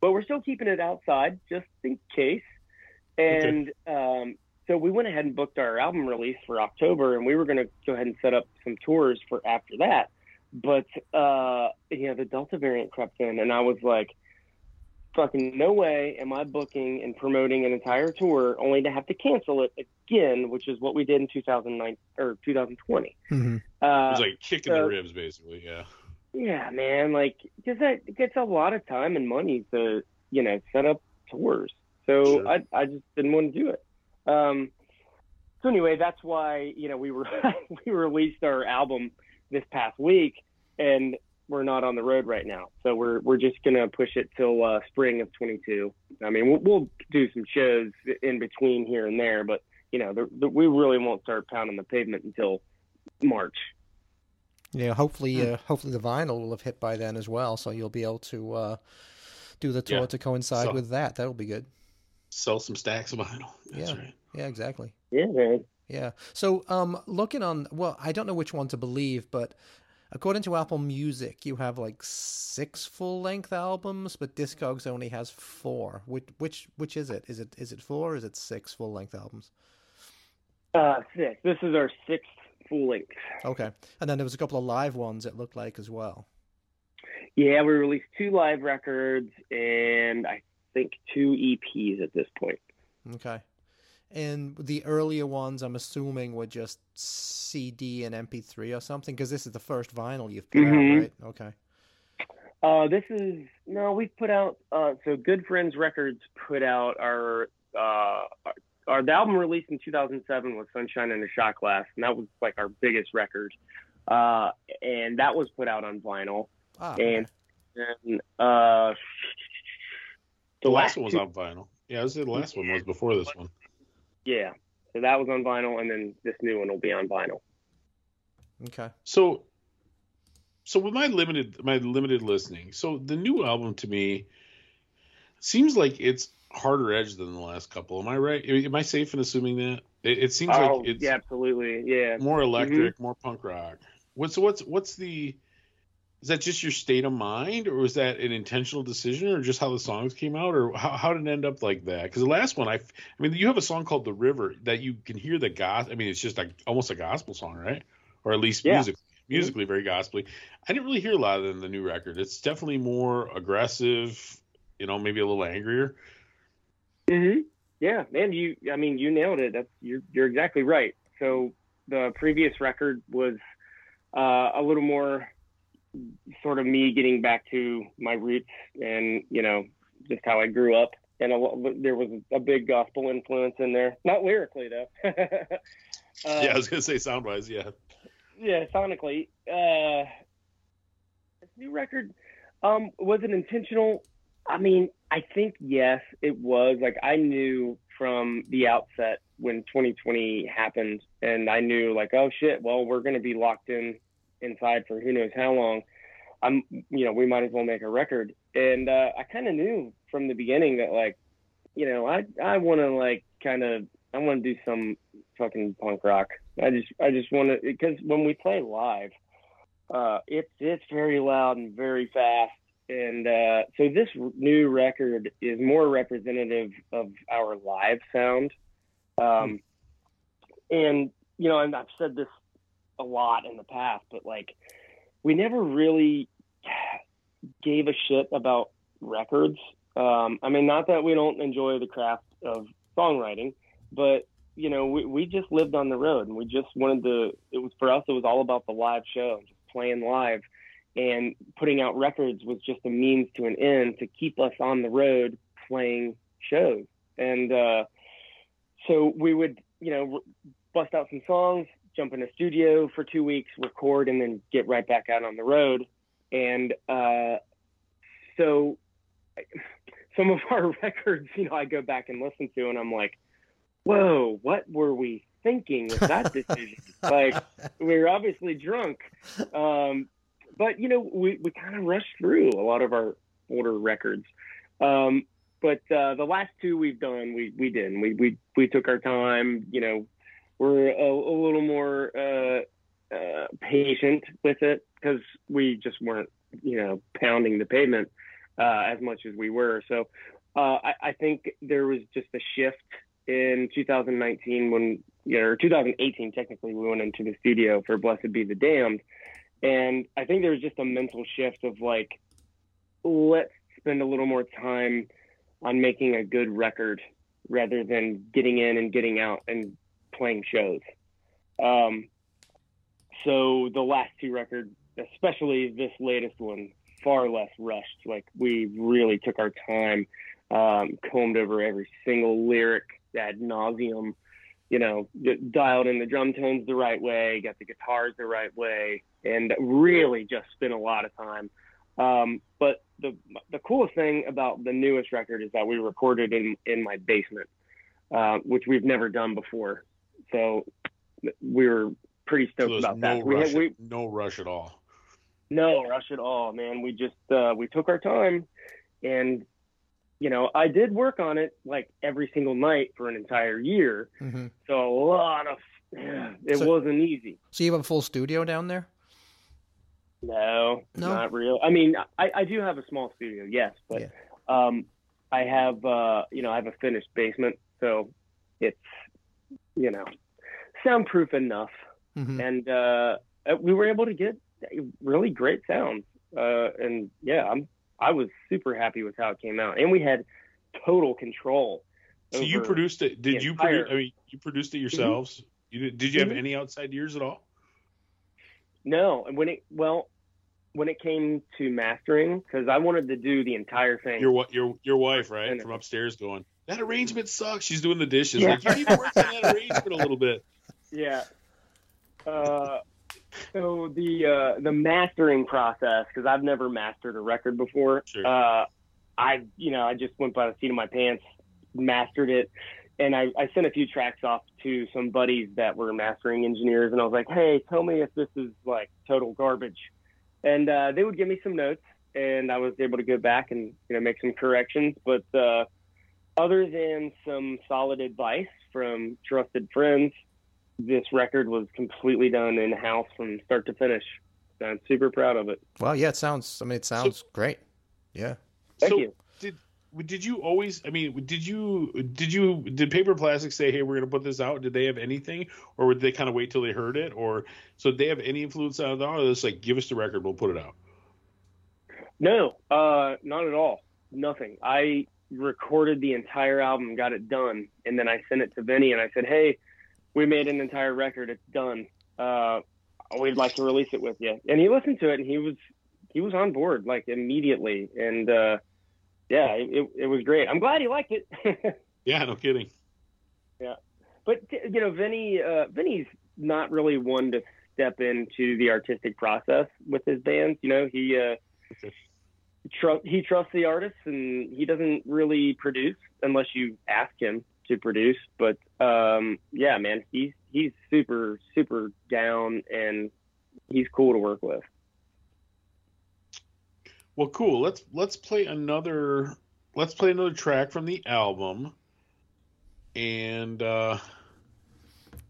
but we're still keeping it outside just in case. And um, so we went ahead and booked our album release for October, and we were going to go ahead and set up some tours for after that. But uh, you know, the Delta variant crept in, and I was like, "Fucking no way am I booking and promoting an entire tour only to have to cancel it again," which is what we did in 2009 or 2020. Mhm. It Uh, was like kicking the ribs, basically. Yeah. yeah, man, like because that it gets a lot of time and money to you know set up tours. So Sure. I I just didn't want to do it. Um, so anyway, that's why you know we were we released our album this past week, and we're not on the road right now. So we're we're just gonna push it till uh, spring of 22. I mean, we'll, we'll do some shows in between here and there, but you know, the, the, we really won't start pounding the pavement until March. Yeah, hopefully, Hmm. uh, hopefully the vinyl will have hit by then as well, so you'll be able to uh, do the tour Yeah. to coincide So- with that. That'll be good. Sell some stacks of vinyl. That's Yeah. right. Yeah, exactly. Yeah, man. Yeah. So, um, looking on, well, I don't know which one to believe, but according to Apple Music, you have like six full-length albums, but Discogs only has four. Which, which, which is it? Is it, is it four? Or is it six full-length albums? Uh, six. This is our sixth full length. Okay. And then there was a couple of live ones. It looked like as well. Yeah, we released two live records and I think two EPs at this point. Okay. And the earlier ones, I'm assuming, were just CD and MP3 or something, because this is the first vinyl you've put Mhm. out, right? Okay. Uh, this is no, we've put out. Uh, so Good Friends Records put out our uh, our, our the album released in 2007 was Sunshine in a Shot Glass, and that was like our biggest record. uh, and that was put out on vinyl. Ah, And then uh, The last one was on vinyl. Yeah, I was the last one was before this one. Yeah, so that was on vinyl, and then this new one will be on vinyl. okay. So, so with my limited my limited listening, so the new album to me seems like it's harder edge than the last couple. Am I right? Am I safe in assuming that? It, it seems oh, like it's yeah, absolutely, yeah. more electric, mm-hmm. more punk rock. What's what's what's the is that just your state of mind, or was that an intentional decision, or just how the songs came out, or how, how did it end up like that? Because the last one, I, I mean, you have a song called "The River" that you can hear the gospel. I mean, it's just like almost a gospel song, right? Or at least Yeah. music, musically very gospelly. I didn't really hear a lot of that in the new record. It's definitely more aggressive, you know, maybe a little angrier. hmm Yeah, man, you. I mean, you nailed it. That's you're you're exactly right. So the previous record was uh, a little more sort of me getting back to my roots and you know just how I grew up. And a, there was a big gospel influence in there, not lyrically though. uh, yeah, I was gonna say sound wise, yeah. yeah, sonically. Uh, this new record, um, was it intentional? I mean, I think yes, it was. Like I knew from the outset when 2020 happened, and I knew like, oh shit, well we're gonna be locked in inside for who knows how long. I'm, you know, we might as well make a record. And uh, I kind of knew from the beginning that like, you know, I I want to like kind of I want to do some fucking punk rock. I just I just want to because when we play live, uh, it's it's very loud and very fast, and uh, so this new record is more representative of our live sound. Um, and you know, and I've said this a lot in the past, but like we never really gave a shit about records. Um, I mean, not that we don't enjoy the craft of songwriting, but you know, we, we just lived on the road and we just wanted to, it was for us, it was all about the live show, just playing live and putting out records was just a means to an end to keep us on the road playing shows. And, uh, so we would, you know, bust out some songs, jump in a studio for two weeks, record, and then get right back out on the road. And, uh, so some of our records, you know, I go back and listen to and I'm like, whoa, what were we thinking with that decision? like, we were obviously drunk. Um, but, you know, we, we kind of rushed through a lot of our older records. Um, but uh, the last two we've done, we, we didn't. We, we, we took our time, you know, we're a, a little more uh, uh, patient with it because we just weren't, you know, pounding the pavement uh, as much as we were. So uh, I, I think there was just a shift in 2019 when, you know, or 2018 technically, we went into the studio for Blessed Be the Damned, and I think there was just a mental shift of like, let's spend a little more time on making a good record rather than getting in and getting out and playing shows. Um, so the last two records, especially this latest one, far less rushed. Like we really took our time, um, combed over every single lyric ad nauseum. You know, dialed in the drum tones the right way, got the guitars the right way, and really just spent a lot of time. Um, but the the coolest thing about the newest record is that we recorded in in my basement, uh, which we've never done before. So we were pretty stoked there's about no that. We, had, we no rush at all. no rush at all, man. We just uh, we took our time, and you know I did work on it like every single night for an entire year. hmm So a lot of it So- wasn't easy. So you have a full studio down there? No, No? not real. I mean, I, I do have a small studio, yes, but Yeah. um, I have uh, you know I have a finished basement, so it's you know soundproof enough, hmm and uh, we were able to get really great sounds. Uh, and yeah, I'm I was super happy with how it came out, and we had total control. So you produced it? Did you entire- produce? I mean, you produced it yourselves. You did, did you have Mhm. any outside ears at all? No, and when it well, when it came to mastering, because I wanted to do the entire thing. Your wa- your your wife, right, from upstairs, going that arrangement sucks. She's doing the dishes. Yeah. Like you need to work on that arrangement a little bit. Yeah. Uh, So the uh, the mastering process, because I've never mastered a record before. Sure. Uh, I you know I just went by the seat of my pants, mastered it, and I, I sent a few tracks off to some buddies that were mastering engineers, and I was like, hey, tell me if this is like total garbage, and uh, they would give me some notes, and I was able to go back and you know make some corrections, but uh, other than some solid advice from trusted friends, this record was completely done in house from start to finish. So I'm super proud of it. Well, yeah, it sounds. I mean, it sounds great. Yeah. Thank so you. did did you always? I mean, did you did you did Paper Plastic say, "Hey, we're going to put this out"? Did they have anything, or would they kind of wait till they heard it, or so did they have any influence on it? Or it's like, give us the record, we'll put it out. No, uh, not at all. Nothing. I recorded the entire album, got it done, and then I sent it to Vinny and I said, "Hey, we made an entire record. It's done. Uh, we'd like to release it with you." And he listened to it and he was he was on board like immediately. And uh, yeah, it, it was great. I'm glad he liked it. Yeah, no kidding. Yeah, but you know, Vinny, uh, Vinny's not really one to step into the artistic process with his bands. You know, he uh, Okay. he trusts the artists, and he doesn't really produce unless you ask him to produce. But um, yeah, man, he's he's super super down, and he's cool to work with. Well, cool. Let's let's play another let's play another track from the album, and uh,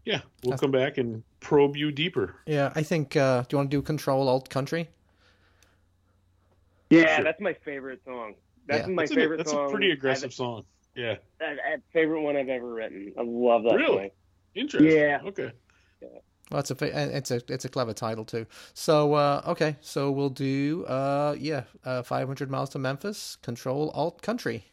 yeah, we'll That's- come back and probe you deeper. Yeah, I think. Uh, do you want to do Control Alt Country? Yeah, Sure. that's my favorite song. That's Yeah. my That's, a, favorite that's song. a pretty I've- aggressive song. Yeah, that- that favorite one I've ever written. I love that Really? song. interesting. Yeah. Okay. Well, it's a it's a it's a clever title too. So uh, okay, so we'll do uh, yeah, uh, 500 miles to Memphis. Control Alt Country.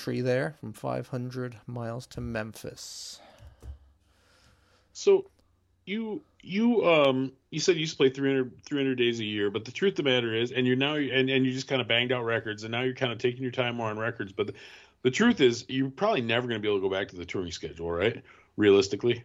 Country there from 500 miles to Memphis. So you you um you said you used to play 300, 300 days a year, but the truth of the matter is, and you're now and and you just kind of banged out records, and now you're kind of taking your time more on records. But the, the truth is, you're probably never going to be able to go back to the touring schedule, right? Realistically,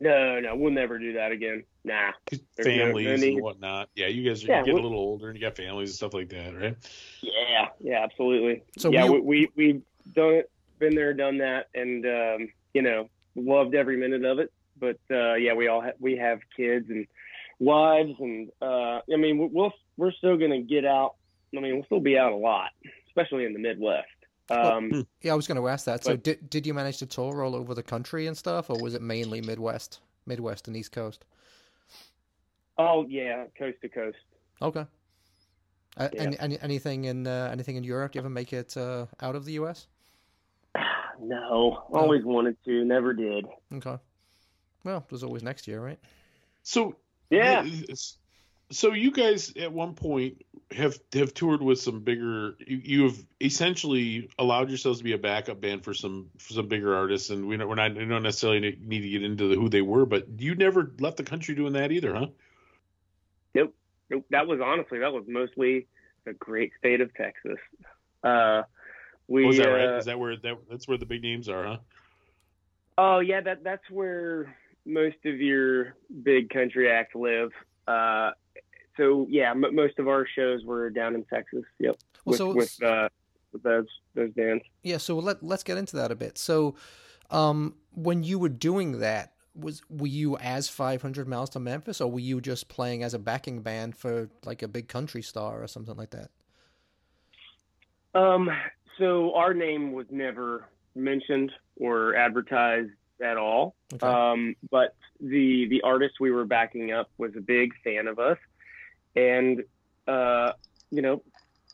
No, no, we'll never do that again. Nah. 'Cause There's no- no families and whatnot. Yeah, you guys are Yeah, you get a little older and you got families and stuff like that, right? Yeah, yeah, absolutely. So yeah, we- we, we we've done it, been there, done that, and um, you know, loved every minute of it. But uh, yeah, we all ha- we have kids and wives, and uh, I mean, we- we'll we're still gonna get out. I mean, we'll still be out a lot, especially in the Midwest. Um, Yeah, I was going to ask that. So did did you manage to tour all over the country and stuff, or was it mainly Midwest, Midwest and East Coast? oh yeah, coast to coast. Okay. Uh, Yeah. any, anything in uh, anything in Europe? Do you ever make it uh, out of the U.S.? No, always wanted to, never did. Okay. Well, there's always next year, right? So Yeah. So you guys at one point have have toured with some bigger. You, you have essentially allowed yourselves to be a backup band for some for some bigger artists, and we don't, we're not we don't necessarily need to get into the, who they were, but you never left the country doing that either, huh? Nope. Nope. That was honestly that was mostly the great state of Texas. Uh, we Was that uh, right? Is that where that that's where the big names are, huh? Oh yeah, that that's where most of your big country acts live. Uh, so yeah, m- most of our shows were down in Texas. Yep, Well, with so with, uh, with those those bands. yeah. So let let's get into that a bit. So, um, when you were doing that, was were you as 500 miles to Memphis, or were you just playing as a backing band for like a big country star or something like that? Um, so our name was never mentioned or advertised at all. Okay. Um, but the the artist we were backing up was a big fan of us, and uh, you know,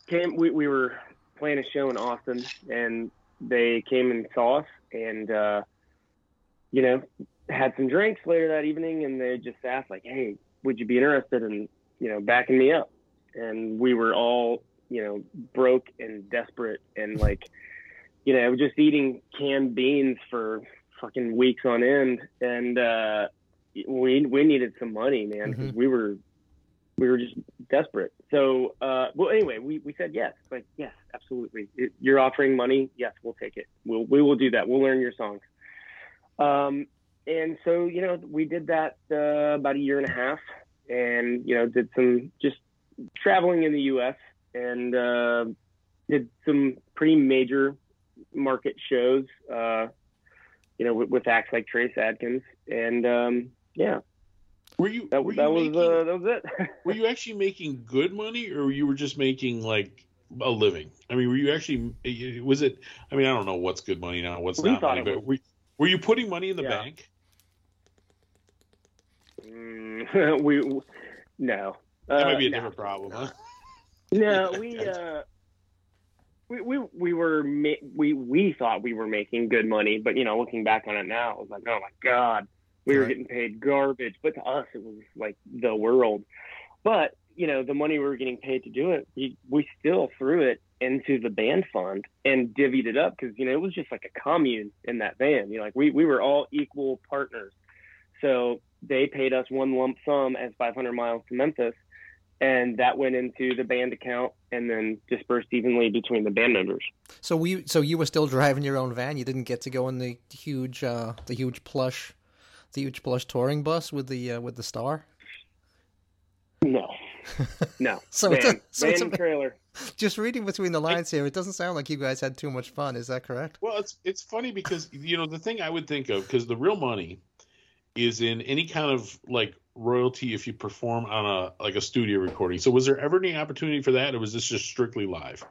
came we, we were playing a show in Austin, and they came and saw us, and uh, you know, had some drinks later that evening, and they just asked like, "Hey, would you be interested in you know backing me up?" And we were all you know broke and desperate and like you know just eating canned beans for fucking weeks on end. And uh we we needed some money man because we were we were just desperate. So uh well anyway we we said yes. Like yes absolutely. It- you're offering money? Yes we'll take it. We'll we will do that. We'll learn your songs. Um and so you know we did that uh about a year and a half and you know did some just traveling in the us and uh did some pretty major market shows uh you know with, with acts like trace adkins and um yeah Were you that, were you was making, uh, that was it were you actually making good money, or you were just making like a living? I mean, were you actually was it? I mean, I don't know what's good money now, what's We not money, but were, were you putting money in the Yeah. bank? Mm, we no That might be a Uh, no. different problem, huh? No, we uh, we we we were ma- we we thought we were making good money, but you know, looking back on it now, it was like, oh my god, we were getting paid garbage. But to us, it was like the world. But you know, the money we were getting paid to do it, we, we still threw it into the band fund and divvied it up because you know it was just like a commune in that band. You know, like we we were all equal partners. So they paid us one lump sum as 500 miles to Memphis, and that went into the band account and then dispersed evenly between the band members. So we so you were still driving your own van. You didn't get to go in the huge uh the huge plush the huge plush touring bus with the uh, with the star. No, no. So van, it's a- so van it's a- trailer. Just reading between the lines here, it doesn't sound like you guys had too much fun. Is that correct? Well, it's it's funny because you know the thing I would think of because the real money is in any kind of like royalty if you perform on a like a studio recording. So was there ever any opportunity for that, or was this just strictly live?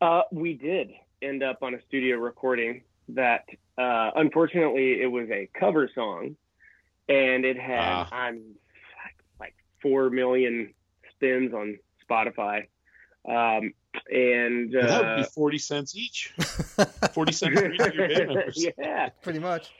Uh, we did end up on a studio recording that, uh, unfortunately, it was a cover song, and it had Ah. I'm like four million spins on Spotify, um, and Well, that uh, would be forty cents each. Forty cents for each of your band members. yeah. Pretty much.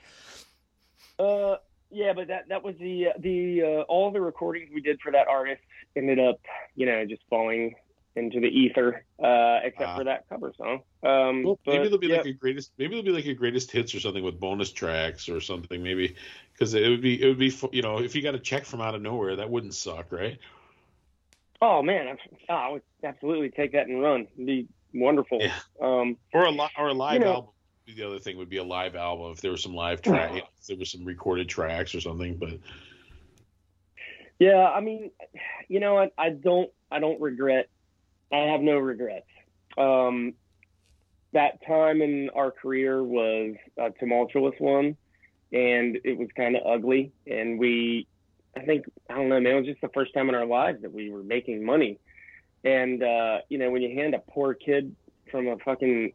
Uh, yeah, but that that was the the uh, all the recordings we did for that artist ended up, you know, just falling into the ether, uh, except Ah. for that cover song. Um, Well, but, maybe there'll be yeah. like a greatest, maybe there'll be like a greatest hits or something with bonus tracks or something. Maybe because it would be, it would be, you know, if you got a check from out of nowhere, that wouldn't suck, right? Oh man, I, oh, I would absolutely take that and run. It'd be wonderful. Yeah. Um, Or a li- or a live You know- album. The other thing would be a live album if there was some live track, if there was some recorded tracks or something. But yeah, I mean, you know, I, I don't, I don't regret. I have no regrets. Um, that time in our career was a tumultuous one, and it was kind of ugly. And we, I think, I don't know, man, it was just the first time in our lives that we were making money. And uh, you know, when you hand a poor kid from a fucking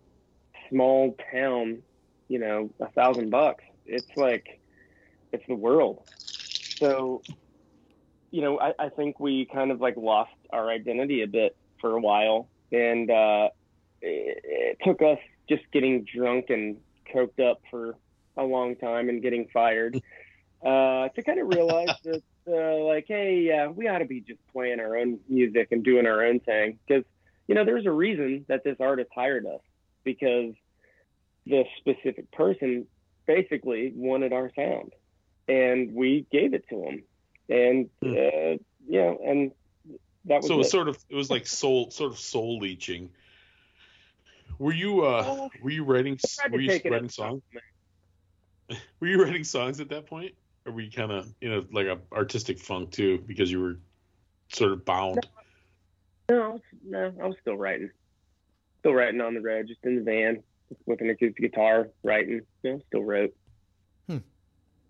small town, you know, a thousand bucks, it's like, it's the world. So, you know, I, I think we kind of like lost our identity a bit for a while, and uh, it, it took us just getting drunk and coked up for a long time and getting fired uh, to kind of realize that, uh, like, hey, uh, we ought to be just playing our own music and doing our own thing. Because, you know, there's a reason that this artist hired us because the specific person basically wanted our sound, and we gave it to him, and Hmm. uh, you know, and that was so it was sort of it was like soul sort of soul leeching. Were you uh were you writing were you writing songs? Were you writing songs at that point? Or were you kind of you know like a artistic funk too because you were sort of bound? No, was- no, I was still writing. Still writing on the road, just in the van with an acoustic guitar, writing. You know, still wrote. Hmm.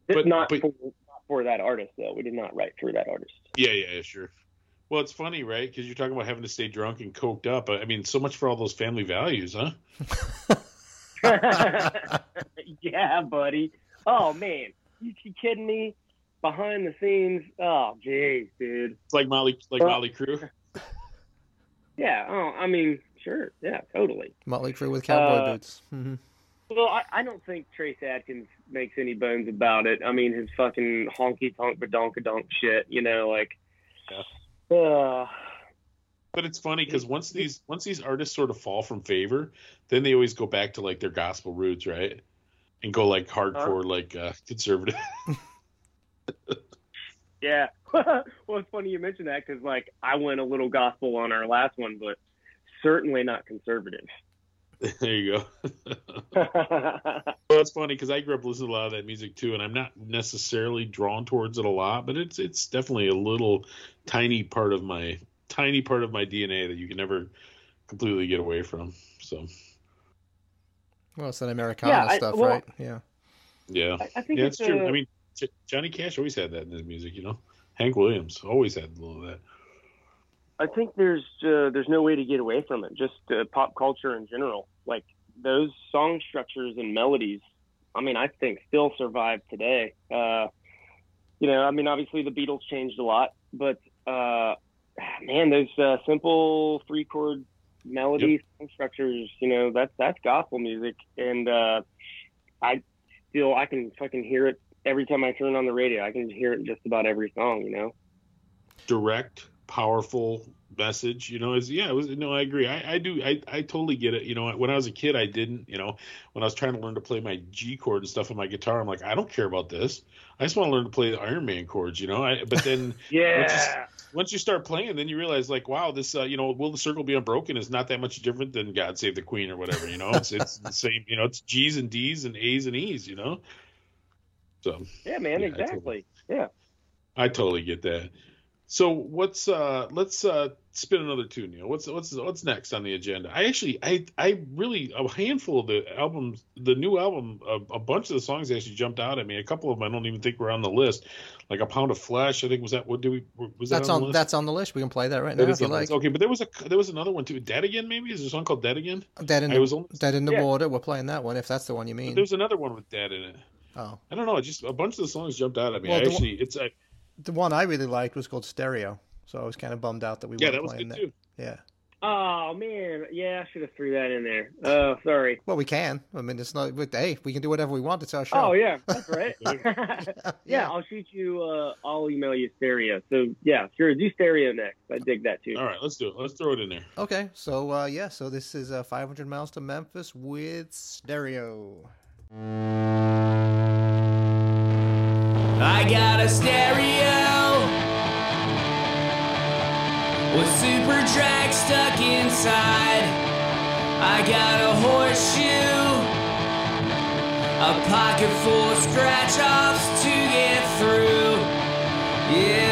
Just But- not, but- for, not for that artist though. We did not write for that artist. Yeah, yeah, yeah, sure. Well, it's funny, right? Because you're talking about having to stay drunk and coked up. I mean, so much for all those family values, huh? yeah, buddy. Oh man, you, you kidding me? Behind the scenes, oh jeez, dude. It's like Molly, like Motley Crue. Yeah. Oh, I mean, sure. Yeah, totally. Motley Crue with cowboy Uh, boots. hmm Well, I, I don't think Trace Adkins makes any bones about it. I mean, his fucking honky tonk badonkadonk shit, you know, like. Uh, But it's funny because once these once these artists sort of fall from favor, then they always go back to like their gospel roots, right? And go like hardcore, like uh, conservative. yeah. well, it's funny you mentioned that because, like, I went a little gospel on our last one, but certainly not conservative. there you go. Well, it's funny because I grew up listening to a lot of that music too, and I'm not necessarily drawn towards it a lot, but it's it's definitely a little tiny part of my tiny part of my DNA that you can never completely get away from. So Well, it's that Americana Yeah, I- stuff, well- right? Yeah. yeah, I, I think yeah, it's it's true. uh, I mean, Johnny Cash always had that in his music, you know. Hank Williams always had a little of that. I think there's uh, there's no way to get away from it. Just uh, pop culture in general, like those song structures and melodies. I mean, I think still survive today. Uh, you know, I mean, obviously the Beatles changed a lot, but uh, man, those uh, simple three chord melody song structures. You know, that's that's gospel music, and uh, I still I can fucking hear it every time I turn on the radio. I can hear it in just about every song. You know. direct, powerful message. You know, is yeah, it was no, I agree. I, I do I, I totally get it. You know, when I was a kid I didn't, you know, when I was trying to learn to play my G chord and stuff on my guitar, I'm like, I don't care about this. I just want to learn to play the Iron Man chords, you know. I but then Yeah. once you start playing, then you realize like, wow, this uh, you know, Will the Circle Be Unbroken is not that much different than God Save the Queen or whatever, you know. It's it's the same, you know, it's G's and D's and A's and E's, you know. So Yeah, man, Yeah, I totally- exactly. Yeah. I totally get that. So what's uh let's uh spin another tune, Neil. What's what's what's next on the agenda? I actually I I really a handful of the albums the new album a, a bunch of the songs actually jumped out at me. A couple of them I don't even think were on the list. Like a pound of flesh, I think was that what do we was that That's on, on the list? that's on the list. We can play that right That now if you like. list. Okay, but there was a there was another one too. Dead again maybe? Is there a song called Dead again? Dead in I the was Dead in the Yeah. Water. We're playing that one if that's the one you mean. there's another one with Dead in it. Oh, I don't know, just a bunch of the songs jumped out at me. Well, I the one- actually it's a, the one I really liked was called Stereo. So I was kind of bummed out that we yeah, weren't that was playing good that. too. Yeah. Oh man, yeah, I should have threw that in there. Oh, sorry. Well, we can. I mean, it's not. But hey, we can do whatever we want. It's our show. Oh yeah, that's right. yeah, I'll shoot you. Uh, I'll email you stereo. So yeah, sure. Do stereo next. I dig that too. All right, let's do it. Let's throw it in there. Okay, so uh, yeah, so this is uh, 500 miles to Memphis with stereo. I got a stereo with super drag stuck inside. I got a horseshoe, a pocket full of scratch offs to get through. Yeah.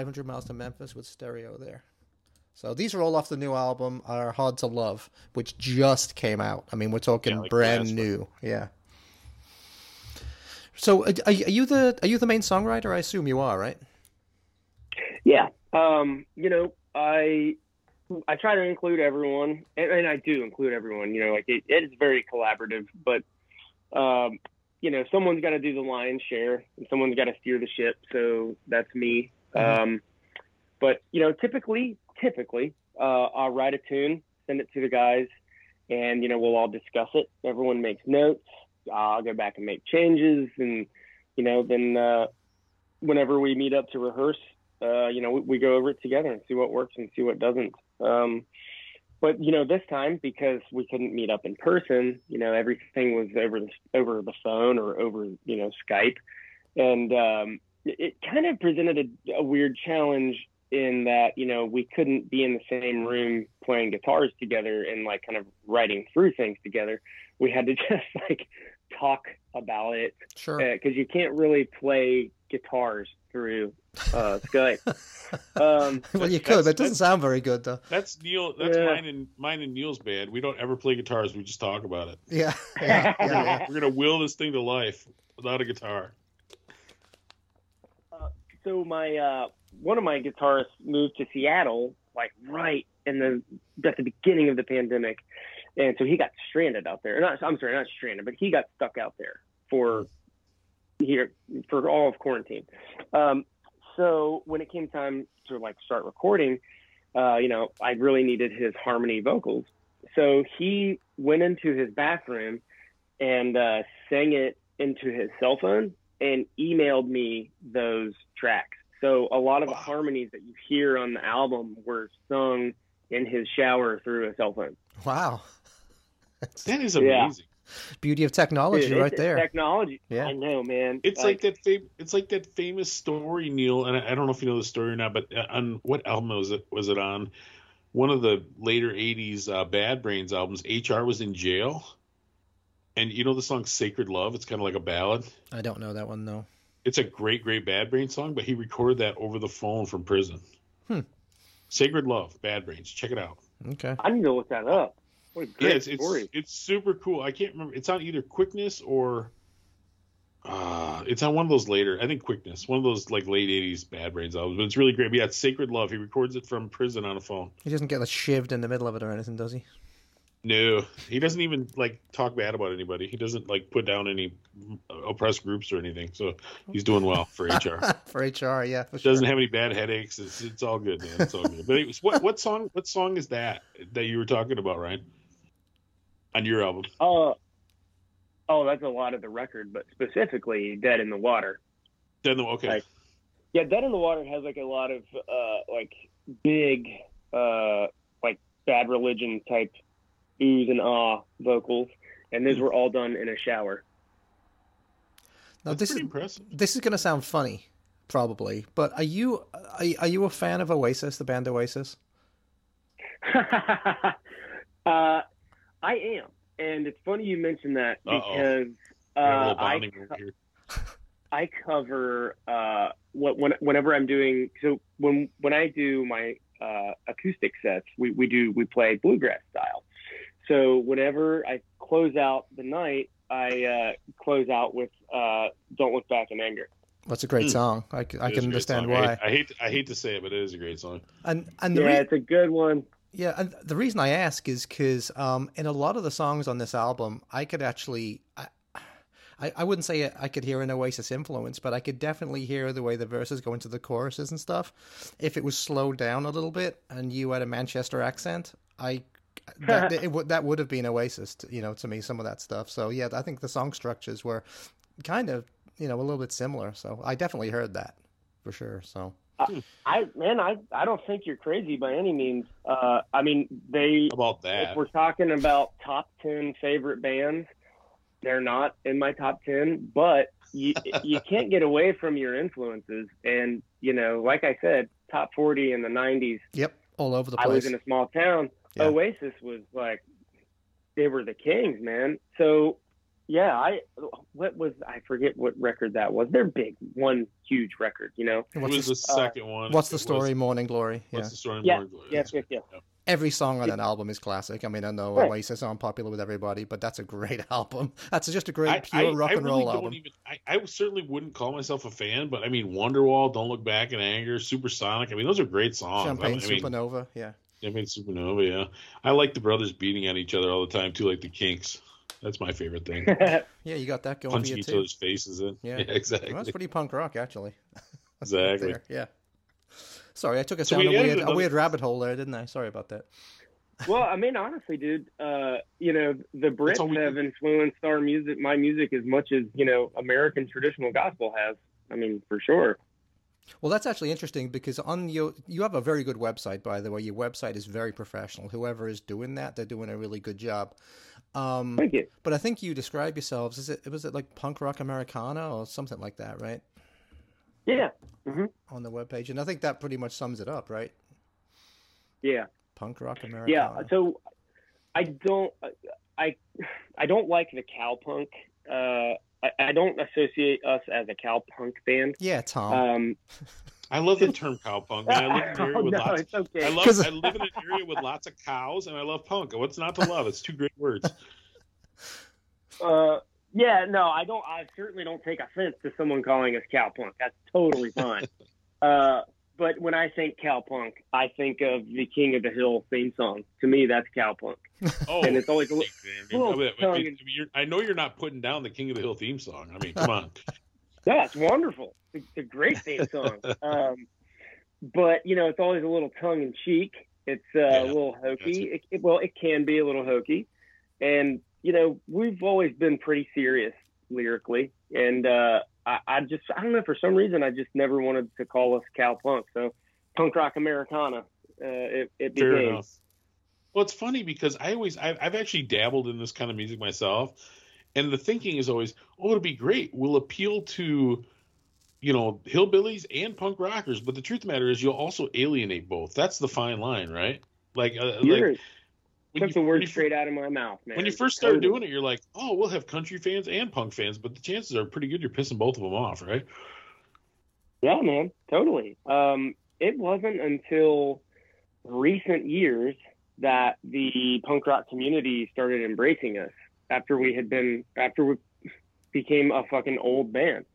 500 miles to Memphis with stereo there. So these are all off the new album, Are Hard to Love, which just came out. I mean, we're talking Yeah, like brand last new. Yeah. So uh, are, are you the are you the main songwriter? I assume you are, right? Yeah. Um, you know, I I try to include everyone, and, and I do include everyone. You know, like it, it is very collaborative, but um, you know, someone's got to do the lion's share, and someone's got to steer the ship. So that's me. Um, but you know, typically, typically, uh, I'll write a tune, send it to the guys, and you know, we'll all discuss it. Everyone makes notes. I'll go back and make changes, and you know, then uh, whenever we meet up to rehearse, uh, you know, we, we go over it together and see what works and see what doesn't. Um, but you know, this time because we couldn't meet up in person, you know, everything was over the over the phone or over you know Skype, and um, it, it kind of presented a, a weird challenge in that you know we couldn't be in the same room playing guitars together and like kind of writing through things together. We had to just like talk about it Sure. because you can't really play guitars through uh, Skype. Um, well, you could, but it doesn't sound very good, though. That's Neil. That's Yeah. mine and mine and Neil's band. We don't ever play guitars. We just talk about it. Yeah. yeah, yeah, yeah. We're gonna will this thing to life without a guitar. So my uh, one of my guitarists moved to Seattle like right in the at the beginning of the pandemic, and so he got stranded out there. Not I'm sorry, not stranded, but he got stuck out there for here for all of quarantine. Um, so when it came time to like start recording, uh, you know, I really needed his harmony vocals. So he went into his bathroom and uh, sang it into his cell phone and emailed me those tracks. So a lot of the harmonies that you hear on the album were sung in his shower through a cell phone. Wow. That's That is Yeah. amazing. beauty of technology Dude, right it's there. Technology. Yeah. I know, man. It's like, that. Fam- it's like that famous story, Neil. And I, I don't know if you know the story or not, but uh, on what album was it? Was it on one of the later '80s uh, Bad Brains albums? HR was in jail, and you know the song "Sacred Love." It's kind of like a ballad. I don't know that one though. It's a great, great Bad Brains song, but he recorded that over the phone from prison. Hmm. Sacred Love, Bad Brains. Check it out. Okay. I need to look that up. What a Yeah, great it's, it's story. it's super cool. I can't remember. It's on either Quickness or uh it's on one of those later. I think Quickness, one of those like late '80s Bad Brains albums. But it's really great. But yeah, it's Sacred Love. He records it from prison on a phone. He doesn't get like, shivved in the middle of it or anything, does he? No, he doesn't even like talk bad about anybody. He doesn't like put down any oppressed groups or anything. So he's doing well for HR. For HR, yeah, for. Doesn't have any bad headaches. It's, it's all good, man. It's all good. But anyways, what what song what song is that that you were talking about, Ryan? On your album? Uh, oh, that's a lot of the record, but specifically "Dead in the Water." Dead in the okay. Like- Yeah, "Dead in the Water" has like a lot of uh, like big, uh, like Bad Religion type oohs and ah vocals, and those were all done in a shower. Now That's this is impressive. this is going to sound funny, probably, but are you are, are you a fan of Oasis, the band Oasis? uh, I am, and it's funny you mentioned that Uh-oh. because We have a uh, I bonding over here. I cover uh, what when, whenever I'm doing so when when I do my uh, acoustic sets, we, we do we play bluegrass style. So whenever I close out the night, I uh, close out with uh, "Don't Look Back in Anger." That's a great Hmm. song. I, c- I It is can understand song. I why. hate, I hate I hate to say it, but it is a great song. And and the Yeah, re- it's a good one. Yeah, and the reason I ask is because um, in a lot of the songs on this album, I could actually, I, I, I wouldn't say I could hear an Oasis influence, but I could definitely hear the way the verses go into the choruses and stuff. If it was slowed down a little bit and you had a Manchester accent, I that it would that would have been Oasis, to, you know, to me some of that stuff. So yeah, I think the song structures were kind of you know a little bit similar. So I definitely heard that for sure. So I man, I I don't think you're crazy by any means. Uh, I mean, they How about if that? we're talking about top 10 favorite bands, they're not in my top 10, but you, you can't get away from your influences. And, you know, like I said, top 40 in the 90s, yep, all over the place. I was in a small town. Yeah. Oasis was like, they were the kings, man. So, yeah, I, what was, I forget what record that was. Their big, one huge record, you know? It What's was the, the uh, second one. what's the It was- story? Morning Glory. Yeah. What's the story? Yeah, More Glory. yes, yes, yes. every song on that album is classic. I mean, I know Right. Oasis aren't popular with everybody, but that's a great album. That's just a great I, pure I, rock I and really roll don't album. even. I, I certainly wouldn't call myself a fan, but I mean, Wonderwall, Don't Look Back in Anger, Supersonic. I mean, those are great songs. Champagne I, I mean, Supernova, yeah. Champagne Supernova. Yeah, I like the brothers beating on each other all the time too, like the Kinks. That's my favorite thing. Yeah, you got that going for Punching each too. other's faces in. Yeah. Yeah, exactly. Well, that's pretty punk rock, actually. Exactly. Yeah. Sorry, I took us So down we a weird, a weird rabbit hole there, didn't I? Sorry about that. well, I mean, honestly, dude, uh, you know, the Brits we have influenced our music, my music, as much as you know, American traditional gospel has. I mean, for sure. Well, that's actually interesting because on your you have a very good website, by the way. Your website is very professional. Whoever is doing that, they're doing a really good job. Um, Thank you. but I think you describe yourselves. Is it was it like punk rock Americana or something like that, right? Yeah, On the webpage, and I think that pretty much sums it up, right? yeah, Punk rock Americana. yeah. So I don't, I, I don't like the cowpunk. Uh, I, I don't associate us as a cowpunk band. yeah, Tom. Um, I love the term cowpunk. Man. I live in an area oh, no, lots. it's okay. I love. 'Cause- I live in an area with lots of cows, and I love punk. What's not to love? It's two great words. Uh, yeah, no, I don't. I certainly don't take offense to someone calling us cowpunk. That's totally fine. uh, but when I think cowpunk, I think of the King of the Hill theme song. To me, that's cowpunk. Oh, And it's always a li- man, little I mean, I mean, I know you're not putting down the King of the Hill theme song. I mean, come on. Yeah, it's wonderful. It's a great theme song. um, but you know, it's always a little tongue in cheek. It's uh, Yeah, a little hokey. it. It, it, well, it can be a little hokey, and you know, we've always been pretty serious lyrically. And uh, I, I just, I don't know, for some reason, I just never wanted to call us Cal cowpunk. So, punk rock Americana. Uh, it, it Fair became. enough. Well, it's funny because I always I've, I've actually dabbled in this kind of music myself, and the thinking is always, oh, it'll be great. We'll appeal to, you know, hillbillies and punk rockers. But the truth of the matter is, you'll also alienate both. That's the fine line, right? Like, uh, like when took you, the when words you, straight out of my mouth, man. when you first start Totally. doing it, you're like, oh, we'll have country fans and punk fans, but the chances are pretty good you're pissing both of them off, right? Yeah, man, totally. Um, it wasn't until recent years that the punk rock community started embracing us after we had been after we became a fucking old band.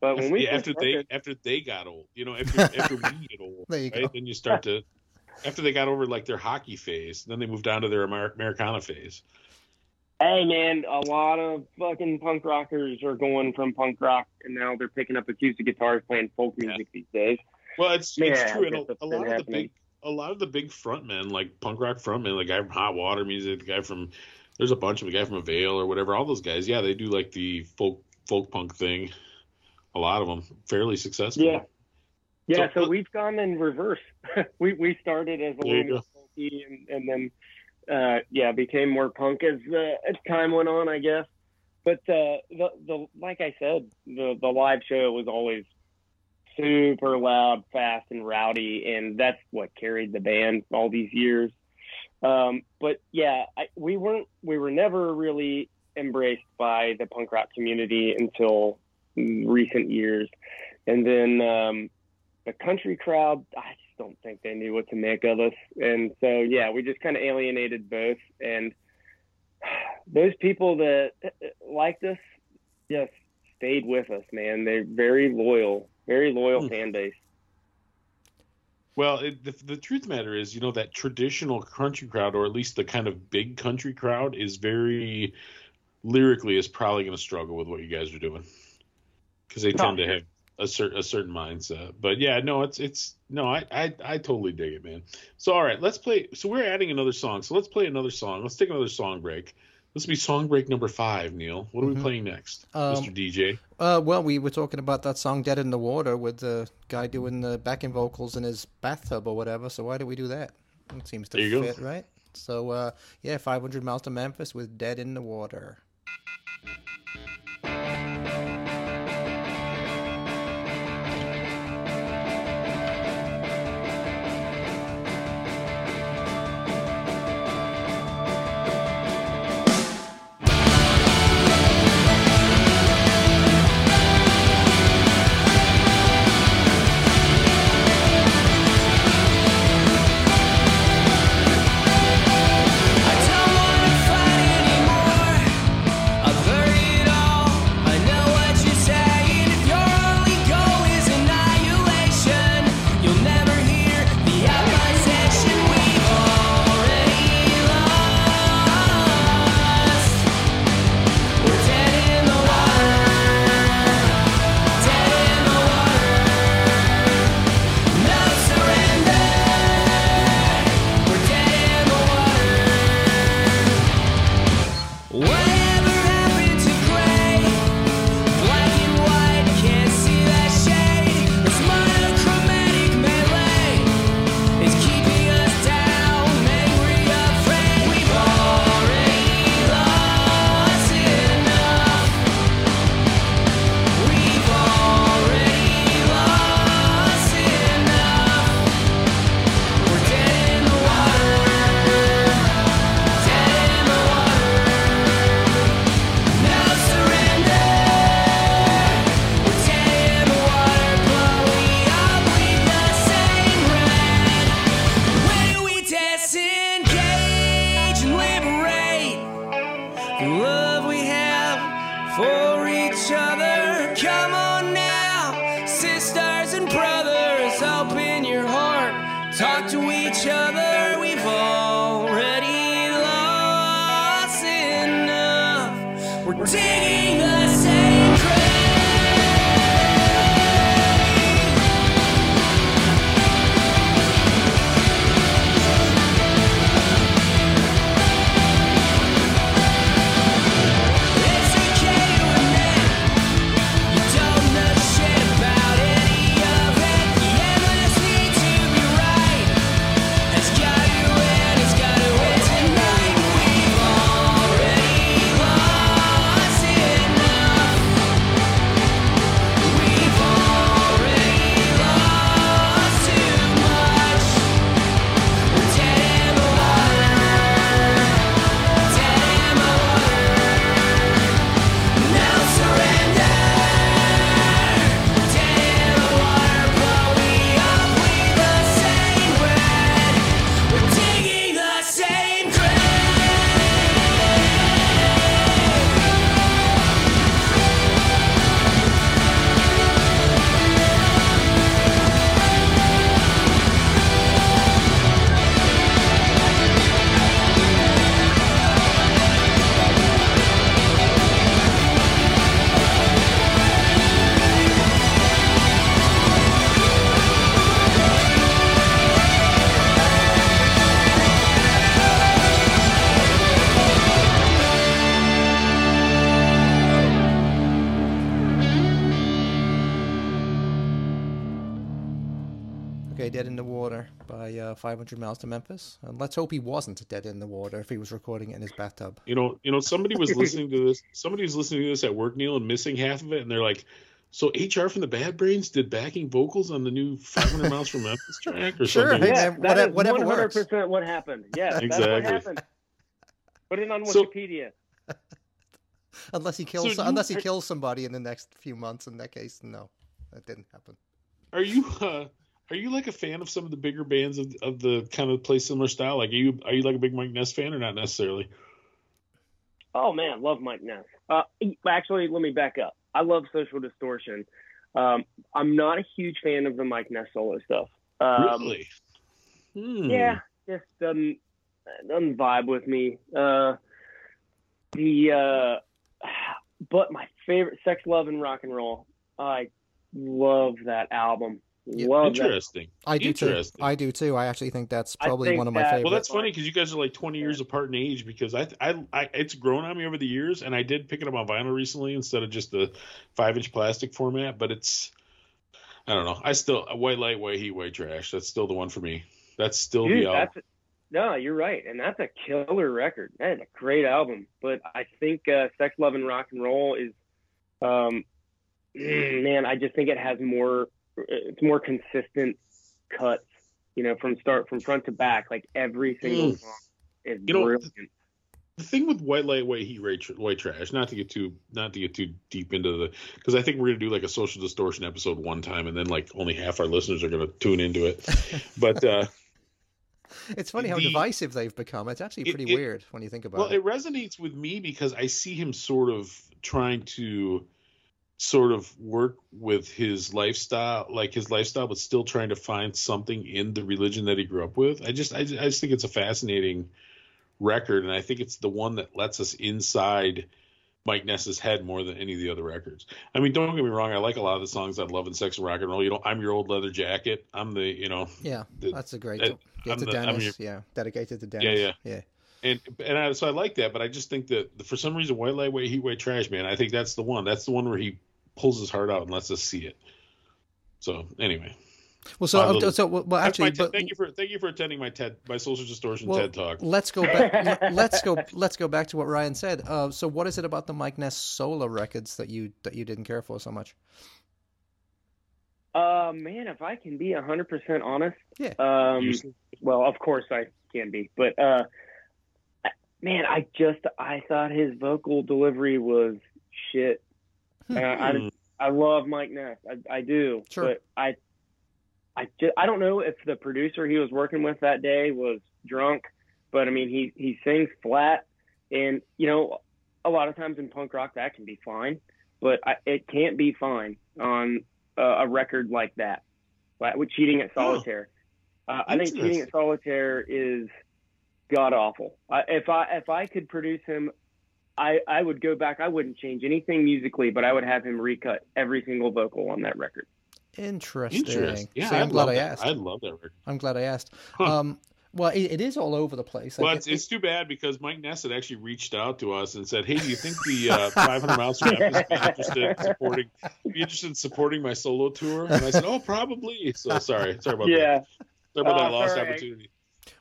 But when we Yeah, first after they after they got old, you know, after after we get old, There you right? go. Then you start to after they got over like their hockey phase, then they moved on to their Amer- Americana phase. hey man, a lot of fucking punk rockers are going from punk rock and now they're picking up acoustic guitars playing folk Yeah. music these days. Well, it's Yeah, it's true, and a, a lot of the big a lot of the big frontmen, like punk rock frontmen, the guy from Hot Water Music, the guy from there's a bunch of the guy from Avail or whatever. All those guys, yeah, they do like the folk folk punk thing. A lot of them fairly successful. Yeah. Yeah, So- so, we've gone in reverse. we we started as a little and, and then uh yeah, became more punk as uh, as time went on, I guess. But uh the the like I said, the the live show was always super loud, fast and rowdy and that's what carried the band all these years. Um but yeah, I, we weren't we were never really embraced by the punk rock community until recent years. And then um the country crowd, I just don't think they knew what to make of us. And so, yeah, we just kind of alienated both. And those people that uh, liked us just stayed with us, man. They're very loyal, very loyal Hmm. fan base. Well, it, the, the truth of the matter is, you know, that traditional country crowd, or at least the kind of big country crowd, is very lyrically is probably going to struggle with what you guys are doing because they tend to have a certain a certain mindset. But yeah, no, it's it's no, I, I I totally dig it, man. So all right, let's play. So we're adding another song. So let's play another song. Let's take another song break. This will be song break number five, Neil. What are we Mhm. playing next, Um, Mr. DJ? Uh, well, we were talking about that song "Dead in the Water" with the guy doing the backing vocals in his bathtub or whatever. So why do we do that? It seems to you go. fit, right? So uh, yeah, 500 miles to Memphis with "Dead in the Water." Miles to Memphis. And let's hope he wasn't dead in the water if he was recording it in his bathtub. You know, you know, somebody was listening to this. Somebody was listening to this at work, Neil, and missing half of it, and they're like, "So HR from the Bad Brains did backing vocals on the new 500 Miles from Memphis track, or Sure, something?" hey, Yeah, man, that whatever- is 100% what happened. Yeah, that's Exactly. what happened. Put it on So- Wikipedia. Unless he kills, So you- unless he kills somebody in the next few months. In that case, no, that didn't happen. Are you uh, are you like a fan of some of the bigger bands of, of the kind of play similar style? Like, are you are you like a big Mike Ness fan or not necessarily? Oh man, love Mike Ness. Uh, actually, let me back up. I love Social Distortion. Um, I'm not a huge fan of the Mike Ness solo stuff. Um, really? Hmm. Yeah, just doesn't doesn't vibe with me. Uh, the uh, but my favorite, Sex, Love, and Rock and Roll. I love that album. Yeah, love. Interesting. I do too. I do too. I actually think that's probably think one of my that- favorites. Well, that's funny because you guys are like 20 years apart in age. Because I, I, I, it's grown on me over the years, and I did pick it up on vinyl recently instead of just the five-inch plastic format. But it's, I don't know. I still white light, white heat, white trash. That's still the one for me. That's still Dude, the album. no, you're right, and that's a killer record. That is a great album. But I think uh, Sex, Love, and Rock and Roll is, um, man, I just think it has more. It's more consistent cuts. You know, from start from front to back, like every single Mm. song is You know, brilliant. the thing with white light, white heat, white, tr- white trash. Not to get too, not to get too deep into the, because I think we're gonna do like a social distortion episode one time, and then like only half our listeners are gonna tune into it. But uh, It's funny how the- divisive they've become. It's actually It- pretty it- weird when you think about well, it. Well, it resonates with me because I see him sort of trying to sort of work with his lifestyle, like his lifestyle, but still trying to find something in the religion that he grew up with. I just, I, just- I just think it's a fascinating record, and I think it's the one that lets us inside Mike Ness's head more than any of the other records. I mean, don't get me wrong, I like a lot of the songs I love in Sex and Rock and Roll. You know, I'm your old leather jacket. I'm the, you know, yeah, the- that's a great. Get I'm the- I'm Dennis, yeah, dedicated to Dennis. Yeah, yeah. yeah. and and I, so I like that, but I just think that for some reason, white light, white heat, white trash, man. I think that's the one. That's the one where he pulls his heart out and lets us see it. So anyway, Well, so uh, so well, well, actually, TED- but thank you for thank you for attending my TED my social distortion well, TED talk. let's go back. let's go. Let's go back to what Ryan said. Uh, so, what is it about the Mike Ness solo records that you that you didn't care for so much? Uh, man, if I can be hundred percent honest, Yeah. Um, well, of course I can be, but uh, man, I just I thought his vocal delivery was shit. Uh, I Hmm. I love Mike Ness, I, I do, Sure. but I I just, I don't know if the producer he was working with that day was drunk, but I mean he he sings flat, and you know a lot of times in punk rock that can be fine, but I, it can't be fine on a, a record like that, like with cheating at solitaire. Uh, I think cheating at solitaire is god awful. If I if I could produce him, I I would go back. I wouldn't change anything musically, but I would have him recut every single vocal on that record. Interesting. Interesting. Yeah, See, I'd I'm glad love I that. asked. I love that record. I'm glad I asked. Huh. Um, well, it, it is all over the place. Well, Like, it's, it- it's too bad because Mike Ness had actually reached out to us and said, "Hey, do you think the uh, 500 miles to Memphis be interested in supporting be interested in supporting my solo tour?" And I said, "Oh, probably." So sorry, sorry about that. Yeah, Sorry about Oh, that lost sorry. opportunity.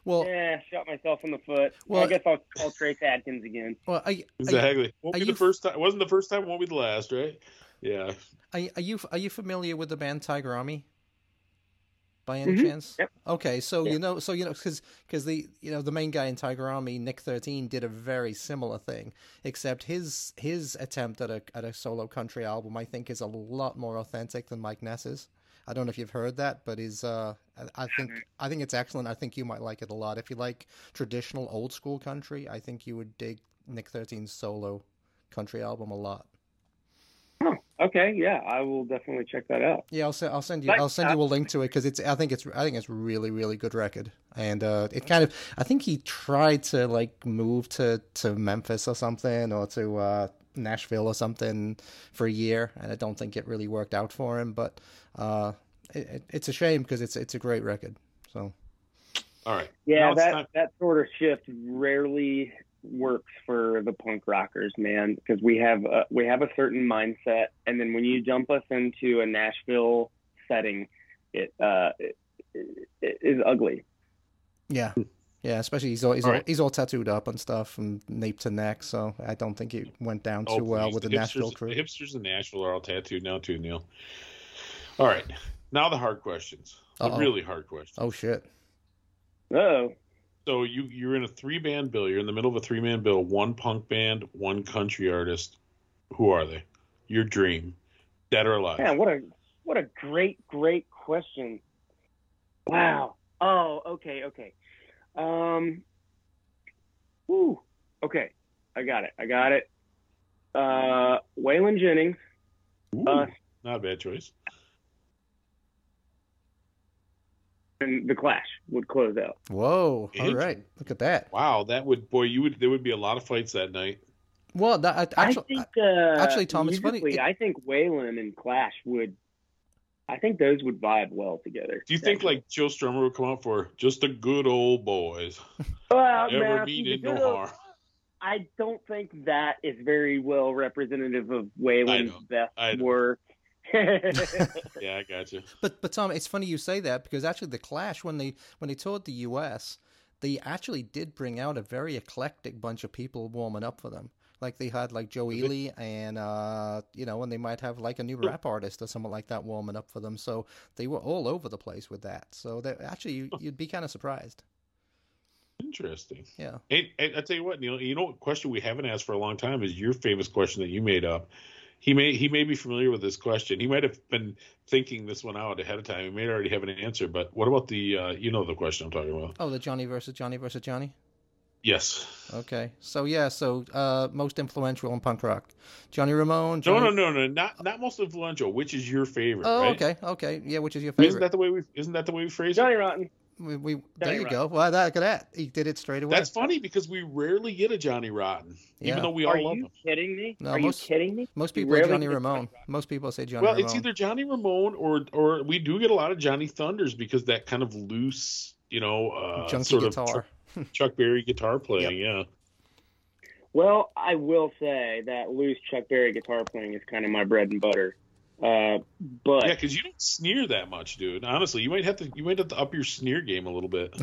Well, yeah, shot myself in the foot. Well- I guess I'll call Trace Adkins again. well, are, you- are, Exactly. Won't are be you- the first time. Wasn't the first time. Won't be the last, right? Yeah. are, you- are you are you familiar with the band Tiger Army? By any Mhm. chance? Yep. Okay, so Yeah. you know, so you know, because because the you know the main guy in Tiger Army, Nick Thirteen, did a very similar thing, except his his attempt at a at a solo country album, I think, is a lot more authentic than Mike Ness's. I don't know if you've heard that, but is uh, I, think I think it's excellent. I think you might like it a lot. If you like traditional old school country, I think you would dig Nick 13's solo country album a lot. Okay, yeah, I will definitely check that out. Yeah, I'll send I'll send you I'll send you a link to it because it's I think it's I think it's really really good record and uh, it kind of I think he tried to like move to to Memphis or something or to uh, Nashville or something for a year and I don't think it really worked out for him but uh, it, it- it's a shame because it's it's a great record so All right. Yeah, Now that time- that sort of shift rarely works for the punk rockers, man, because we have a, we have a certain mindset, and then when you jump us into a Nashville setting, it uh it, it is ugly. yeah yeah especially he's all he's All all, right. he's all tattooed up and stuff from nape to neck so I don't think it went down too Oh, well please. with the, hipsters, Nashville crew. The hipsters in Nashville are all tattooed now too, Neil. All right. Now the hard questions. The Uh-oh. really hard questions. Oh shit! Oh, So you you're in a three band bill. You're in the middle of a three man bill. One punk band, one country artist. Who are they? Your dream, dead or alive? man, what a what a great great question. Wow. Oh, okay, okay. Um. Whew. Okay, I got it. I got it. Uh, Waylon Jennings. Ooh, Uh, not a bad choice. And the Clash would close out. Whoa! All right, look at that. Wow, that would boy, you would there would be a lot of fights that night. Well, that, I- actually, I think, uh, actually, Tom, it's funny, it- I think Waylon and Clash would. I think those would vibe well together. Do you think like Joe Strummer would come out for just the good old boys? Well, Never now, mean see, it the no old- harm. I don't think that is very well representative of I Waylon's best I work. Yeah, I got you. But but Tom, it's funny you say that because actually the Clash when they when they toured the U.S. they actually did bring out a very eclectic bunch of people warming up for them. Like they had like Joe? Ely and uh you know and they might have like a new rap artist or someone like that warming up for them. So they were all over the place with that. So that actually you, you'd be kind of surprised. Interesting. Yeah. Hey, hey, I tell you what, Neil. You know what question we haven't asked for a long time is your famous question that you made up. He may he may be familiar with this question. He might have been thinking this one out ahead of time. He may already have an answer. But what about the uh, you know the question I'm talking about? Oh, the Johnny versus Johnny versus Johnny. Yes. Okay. So yeah. So uh, most influential in punk rock, Johnny Ramone. No, Johnny... no, no, no. Not not most influential. Which is your favorite? Oh, right? okay, okay. Yeah, which is your favorite? Isn't favorite? that the way we? Isn't that the way we phrase it? Johnny Rotten. We, we there you Rotten. go. Well, that, look at that. He did it straight away. That's funny because we rarely get a Johnny Rotten, Yeah. even though we all Are love you kidding me? No, Are most- you kidding me? Most people say Johnny Ramone. Johnny Most people say Johnny Well, Ramone. it's either Johnny Ramone or or we do get a lot of Johnny Thunders because that kind of loose, you know, uh, junky sort guitar. of Chuck, Chuck Berry guitar playing. Yeah. Well, I will say that loose Chuck Berry guitar playing is kind of my bread and butter. Uh, but Yeah, because you don't sneer that much, dude. Honestly, you might have to you might have to up your sneer game a little bit.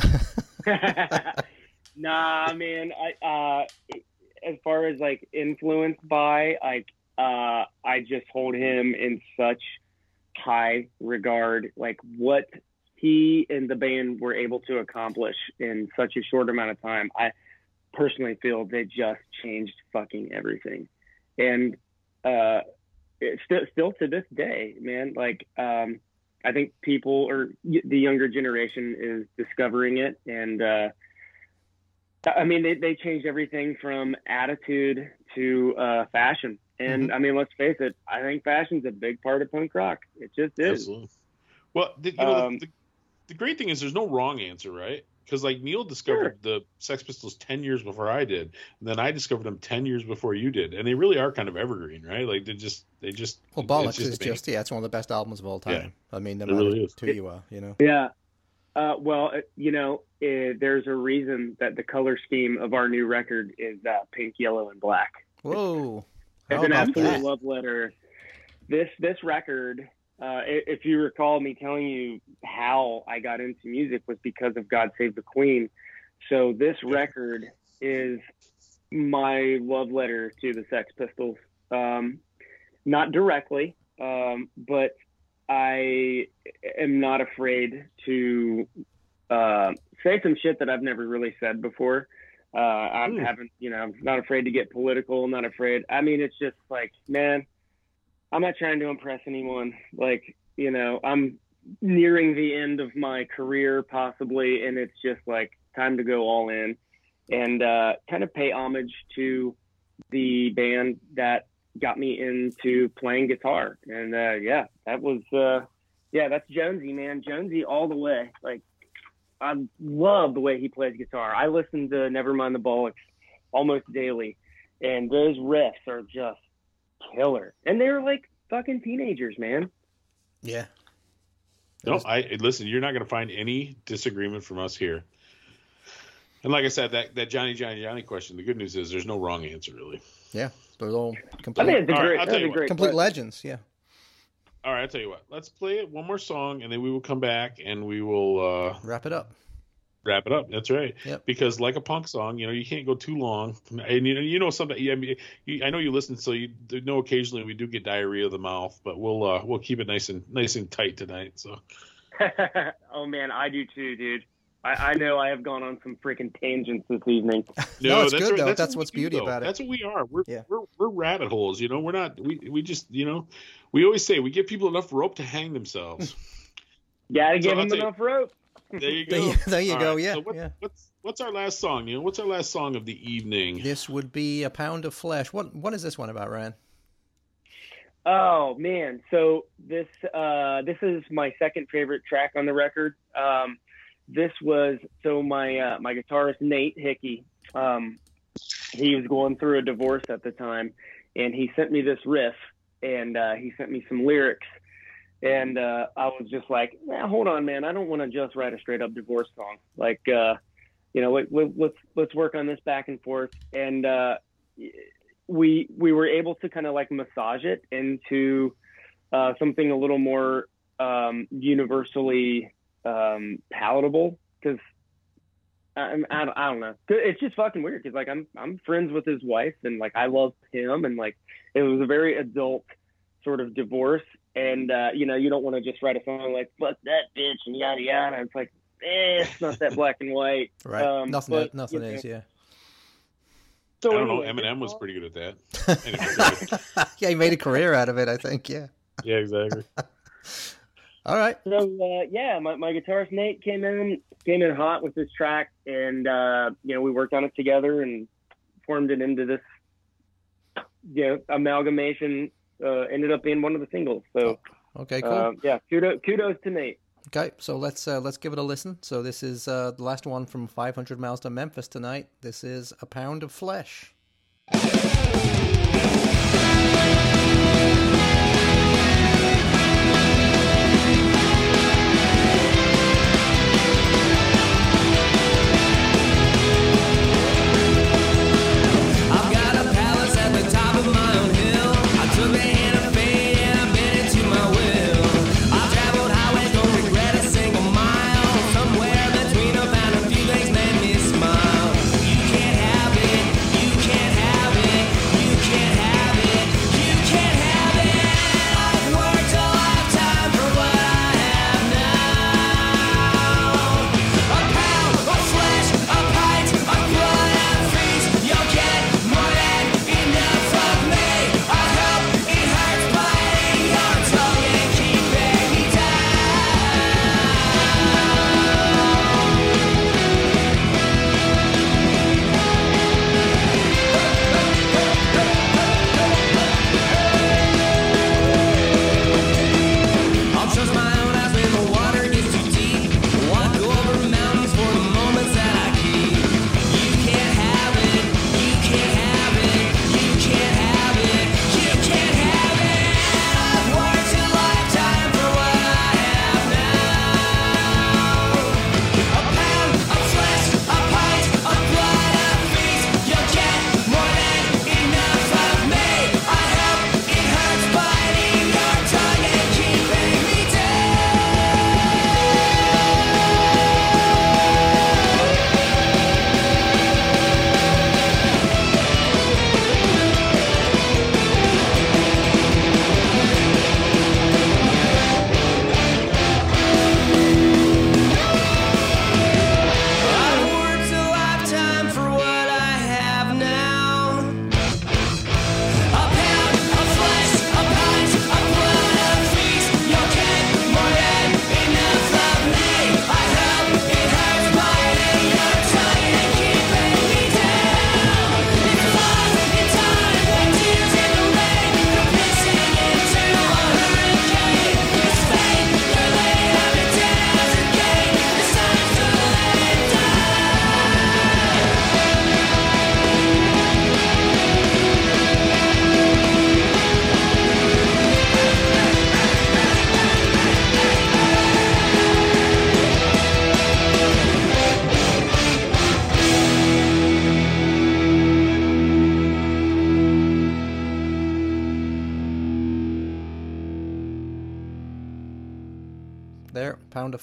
nah, man. I uh, as far as like influenced by, like uh, I just hold him in such high regard. Like what he and the band were able to accomplish in such a short amount of time, I personally feel they just changed fucking everything. And uh, it's still still to this day, man. Like um, I think people or the younger generation is discovering it, and uh, I mean they they changed everything from attitude to uh, fashion. And I mean, let's face it, I think fashion's a big part of punk rock. It just is. Absolutely. Well, the, you know, Um, the, the, the great thing is there's no wrong answer, right? Because like Neil discovered the Sex Pistols ten years before I did, and then I discovered them ten years before you did, and they really are kind of evergreen, right? Like they just they just Well, it's Bollocks is amazing. just yeah, it's one of the best albums of all time. Yeah. I mean, no It matter really is. who you are, you know. Yeah. Uh, well, uh, you know, uh, there's a reason that the color scheme of our new record is uh, pink, yellow, and black. Whoa, It's an absolute that? love letter. This this record, uh, if you recall me telling you how I got into music was because of God Save the Queen. So this record is my love letter to the Sex Pistols. Um, not directly, um, but I am not afraid to uh, say some shit that I've never really said before. Uh, I Ooh. haven't, you know, I'm not afraid to get political. Not afraid. I mean, it's just like, man, I'm not trying to impress anyone. Like, you know, I'm nearing the end of my career possibly, and it's just like time to go all in and uh, kind of pay homage to the band that got me into playing guitar. And uh, yeah, that was uh, yeah, that's Jonesy, man. Jonesy all the way. Like I love the way he plays guitar. I listen to Nevermind the Bollocks almost daily, and those riffs are just killer. And they're like fucking teenagers, man. Yeah, No, I listen. You're not going to find any disagreement from us here. And like I said, that that Johnny Johnny Johnny question. The good news is there's no wrong answer really. yeah, they're all I complete, think it's a All right, great, I'll that's tell you a what. great complete question. legends. Yeah, All right, I'll tell you what. Let's play it one more song, and then we will come back and we will uh, wrap it up. Wrap it up. That's right. Yep. Because like a punk song, you know, you can't go too long. And you know, you know something. Yeah, I, mean, you, I know you listen, so you know occasionally we do get diarrhea of the mouth, but we'll uh, we'll keep it nice and nice and tight tonight. So oh man, I do too, dude. I, I know I have gone on some freaking tangents this evening. No, it's good, what- though. That's what what's we do, beauty though. about it. That's what we are. We're, Yeah. we're we're rabbit holes. You know, we're not. We we just you know, we always say we give people enough rope to hang themselves. Gotta So give I'll them tell you- enough rope. There you There go. you, there you All go. right, Yeah, so what, yeah. What's what's our last song? You know, what's our last song of the evening? This would be a pound of flesh. What what is this one about, Ryan? Oh man, so this uh, this is my second favorite track on the record. Um, this was so my uh, my guitarist Nate Hickey. Um, he was going through a divorce at the time, and he sent me this riff, and uh, he sent me some lyrics, and uh, I was just like, nah, hold on, man, I don't want to just write a straight up divorce song. Like, uh, you know, let, let, let's let's work on this back and forth, and uh, we we were able to kind of like massage it into uh, something a little more um, universally um, palatable. Because I, I, don't- I don't know. It's just fucking weird because like I'm I'm friends with his wife and like I love him and like it was a very adult sort of divorce and uh, you know you don't want to just write a song like fuck that bitch and yada yada it's like eh, it's not that black and white Right. Um, nothing. but, nothing you know, is. Yeah. so I don't know. Eminem was pretty good at that. Anyway, yeah, he made a career out of it. I think. Yeah. yeah, exactly. All right. So uh, yeah, my, my guitarist Nate came in came in hot with this track, and uh, you know we worked on it together and formed it into this you know amalgamation. Uh, ended up being one of the singles. So Okay. Cool. uh, yeah, kudos kudos to Nate. Okay, so let's uh, let's give it a listen. So this is uh, the last one from 500 miles to Memphis tonight. This is a pound of flesh.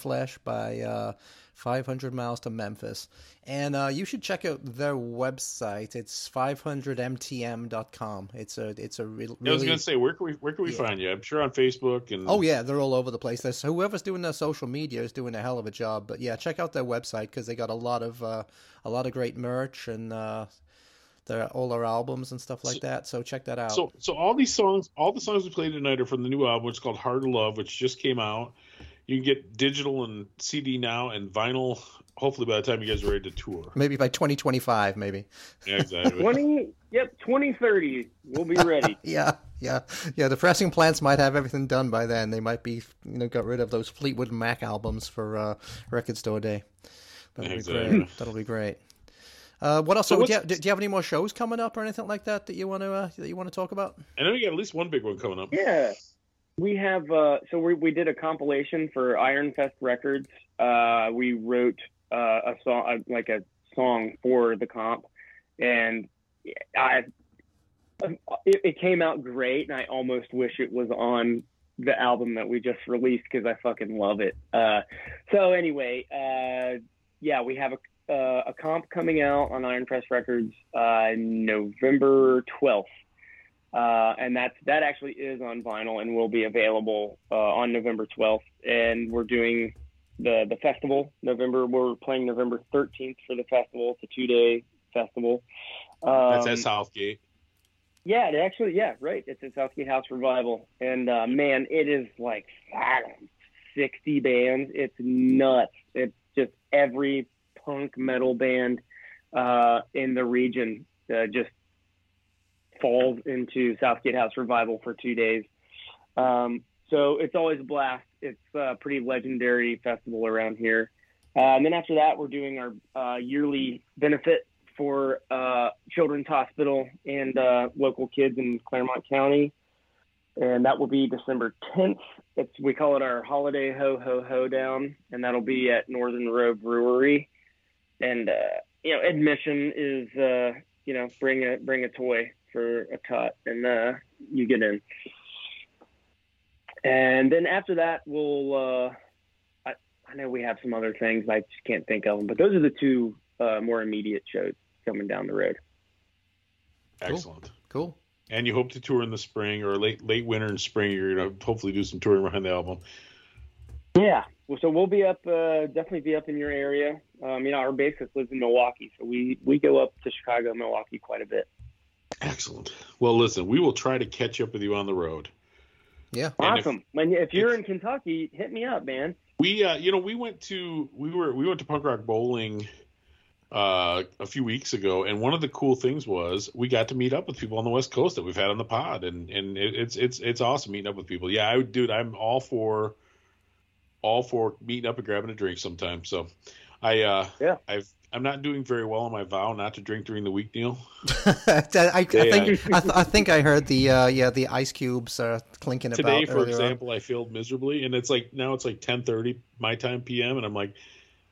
There, Pound of Flesh by uh, 500 Miles to Memphis. And uh, you should check out their website. It's 500mtm.com. It's a it's a re- really I was gonna say where can we where can we Yeah. find you? I'm sure on Facebook and Oh yeah, they're all over the place. There's, whoever's doing their social media is doing a hell of a job. But yeah, check out their website because they got a lot of uh, a lot of great merch and uh, their all their albums and stuff like that. So check that out. So so all these songs, all the songs we played tonight are from the new album, which is called Hard to Love, which just came out. You can get digital and CD now and vinyl. Hopefully by the time you guys are ready to tour. maybe by 2025, maybe. Yeah, exactly. Twenty, yep, twenty thirty. We'll be ready. Yeah, yeah, yeah. The pressing plants might have everything done by then. They might be, you know, got rid of those Fleetwood Mac albums for uh, Record Store Day. That'll be great. That'll be great. Uh, what else? So So, do, you have, do you have any more shows coming up or anything like that that you want to uh, that you want to talk about? I know you got at least one big one coming up. Yeah, we have. Uh, so we we did a compilation for Iron Fest Records. Uh, we wrote uh, a song, uh, like a song for the comp, and I it, it came out great, and I almost wish it was on the album that we just released because I fucking love it. Uh, so anyway, uh, yeah, we have a uh, a comp coming out on Iron Fest Records uh, November twelfth. Uh, and that's that actually is on vinyl and will be available uh, on November 12th. And we're doing the the festival November. We're playing November 13th for the festival. It's a two day festival. Um, That's at Southgate. yeah, it actually, yeah, right. It's at Southgate House Revival, and uh, man, it is like know, sixty bands. It's nuts. It's just every punk metal band uh, in the region uh, just falls into Southgate House Revival for two days. Um, so it's always a blast. It's a pretty legendary festival around here. Uh, and then after that, we're doing our uh, yearly benefit for uh, Children's Hospital and uh, local kids in Clermont County. And that will be December 10th. It's, we call it our holiday ho ho ho down, and that'll be at Northern Row Brewery. And uh, you know, admission is uh, you know bring a bring a toy for a cut, and uh, you get in. And then after that, we'll. Uh, I, I know we have some other things. I just can't think of them, but those are the two uh, more immediate shows coming down the road. Excellent. Cool. And you hope to tour in the spring or late late winter and spring. You're gonna hopefully do some touring behind the album. Yeah. Well, so we'll be up, uh, definitely be up in your area. Um, you know, our bassist lives in Milwaukee, so we we go up to Chicago, Milwaukee quite a bit. Excellent. Well, listen, we will try to catch up with you on the road. Yeah. And if- Awesome. When if you're in Kentucky, hit me up, man. We, uh, you know, we went to we were we went to punk rock bowling uh, a few weeks ago, and one of the cool things was we got to meet up with people on the West Coast that we've had on the pod, and and it, it's it's it's awesome meeting up with people. Yeah, I would, dude, I'm all for all for meeting up and grabbing a drink sometime. So, I uh, Yeah. I've I'm not doing very well on my vow not to drink during the week, Neil. I, I think I, th- I think I heard the uh, yeah the ice cubes uh, clinking Today, about for earlier on. example, I failed miserably, and it's like now it's like 10:30 my time PM, and I'm like,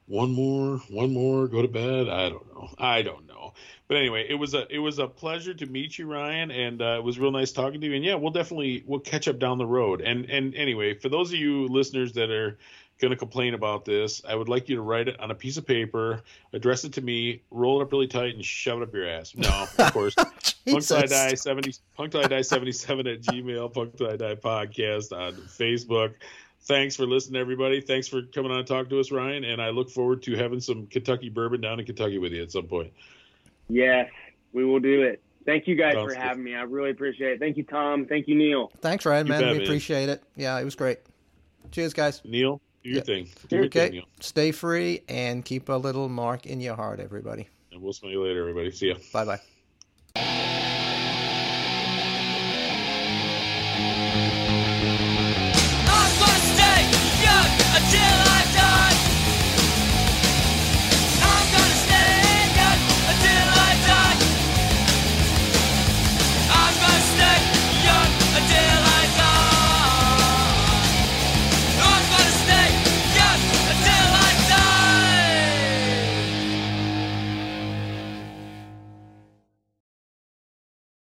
one more, one more, go to bed. I don't know, I don't know. But anyway, it was a it was a pleasure to meet you, Ryan, and uh, it was real nice talking to you. And yeah, we'll definitely we'll catch up down the road. And and anyway, for those of you listeners that are going to complain about this, I would like you to write it on a piece of paper, address it to me, roll it up really tight, and shove it up your ass. No, of course. Punk Jesus. Till I Die 70 Punk Till I Die 77 at Gmail, Punk Till I Die podcast on Facebook. Thanks for listening, everybody. Thanks for coming on and talking to us, Ryan. And I look forward to having some Kentucky bourbon down in Kentucky with you at some point. Yes, we will do it. Thank you guys Sounds for good. having me. I really appreciate it. Thank you, Tom. Thank you, Neil. Thanks, Ryan, You man. bet, we man. appreciate it. Yeah, it was great. Cheers, guys. Neil, do your Yeah. thing. Do your thing, Okay. Neil. Stay free and keep a little mark in your heart, everybody. And we'll see you later, everybody. See ya. Bye bye.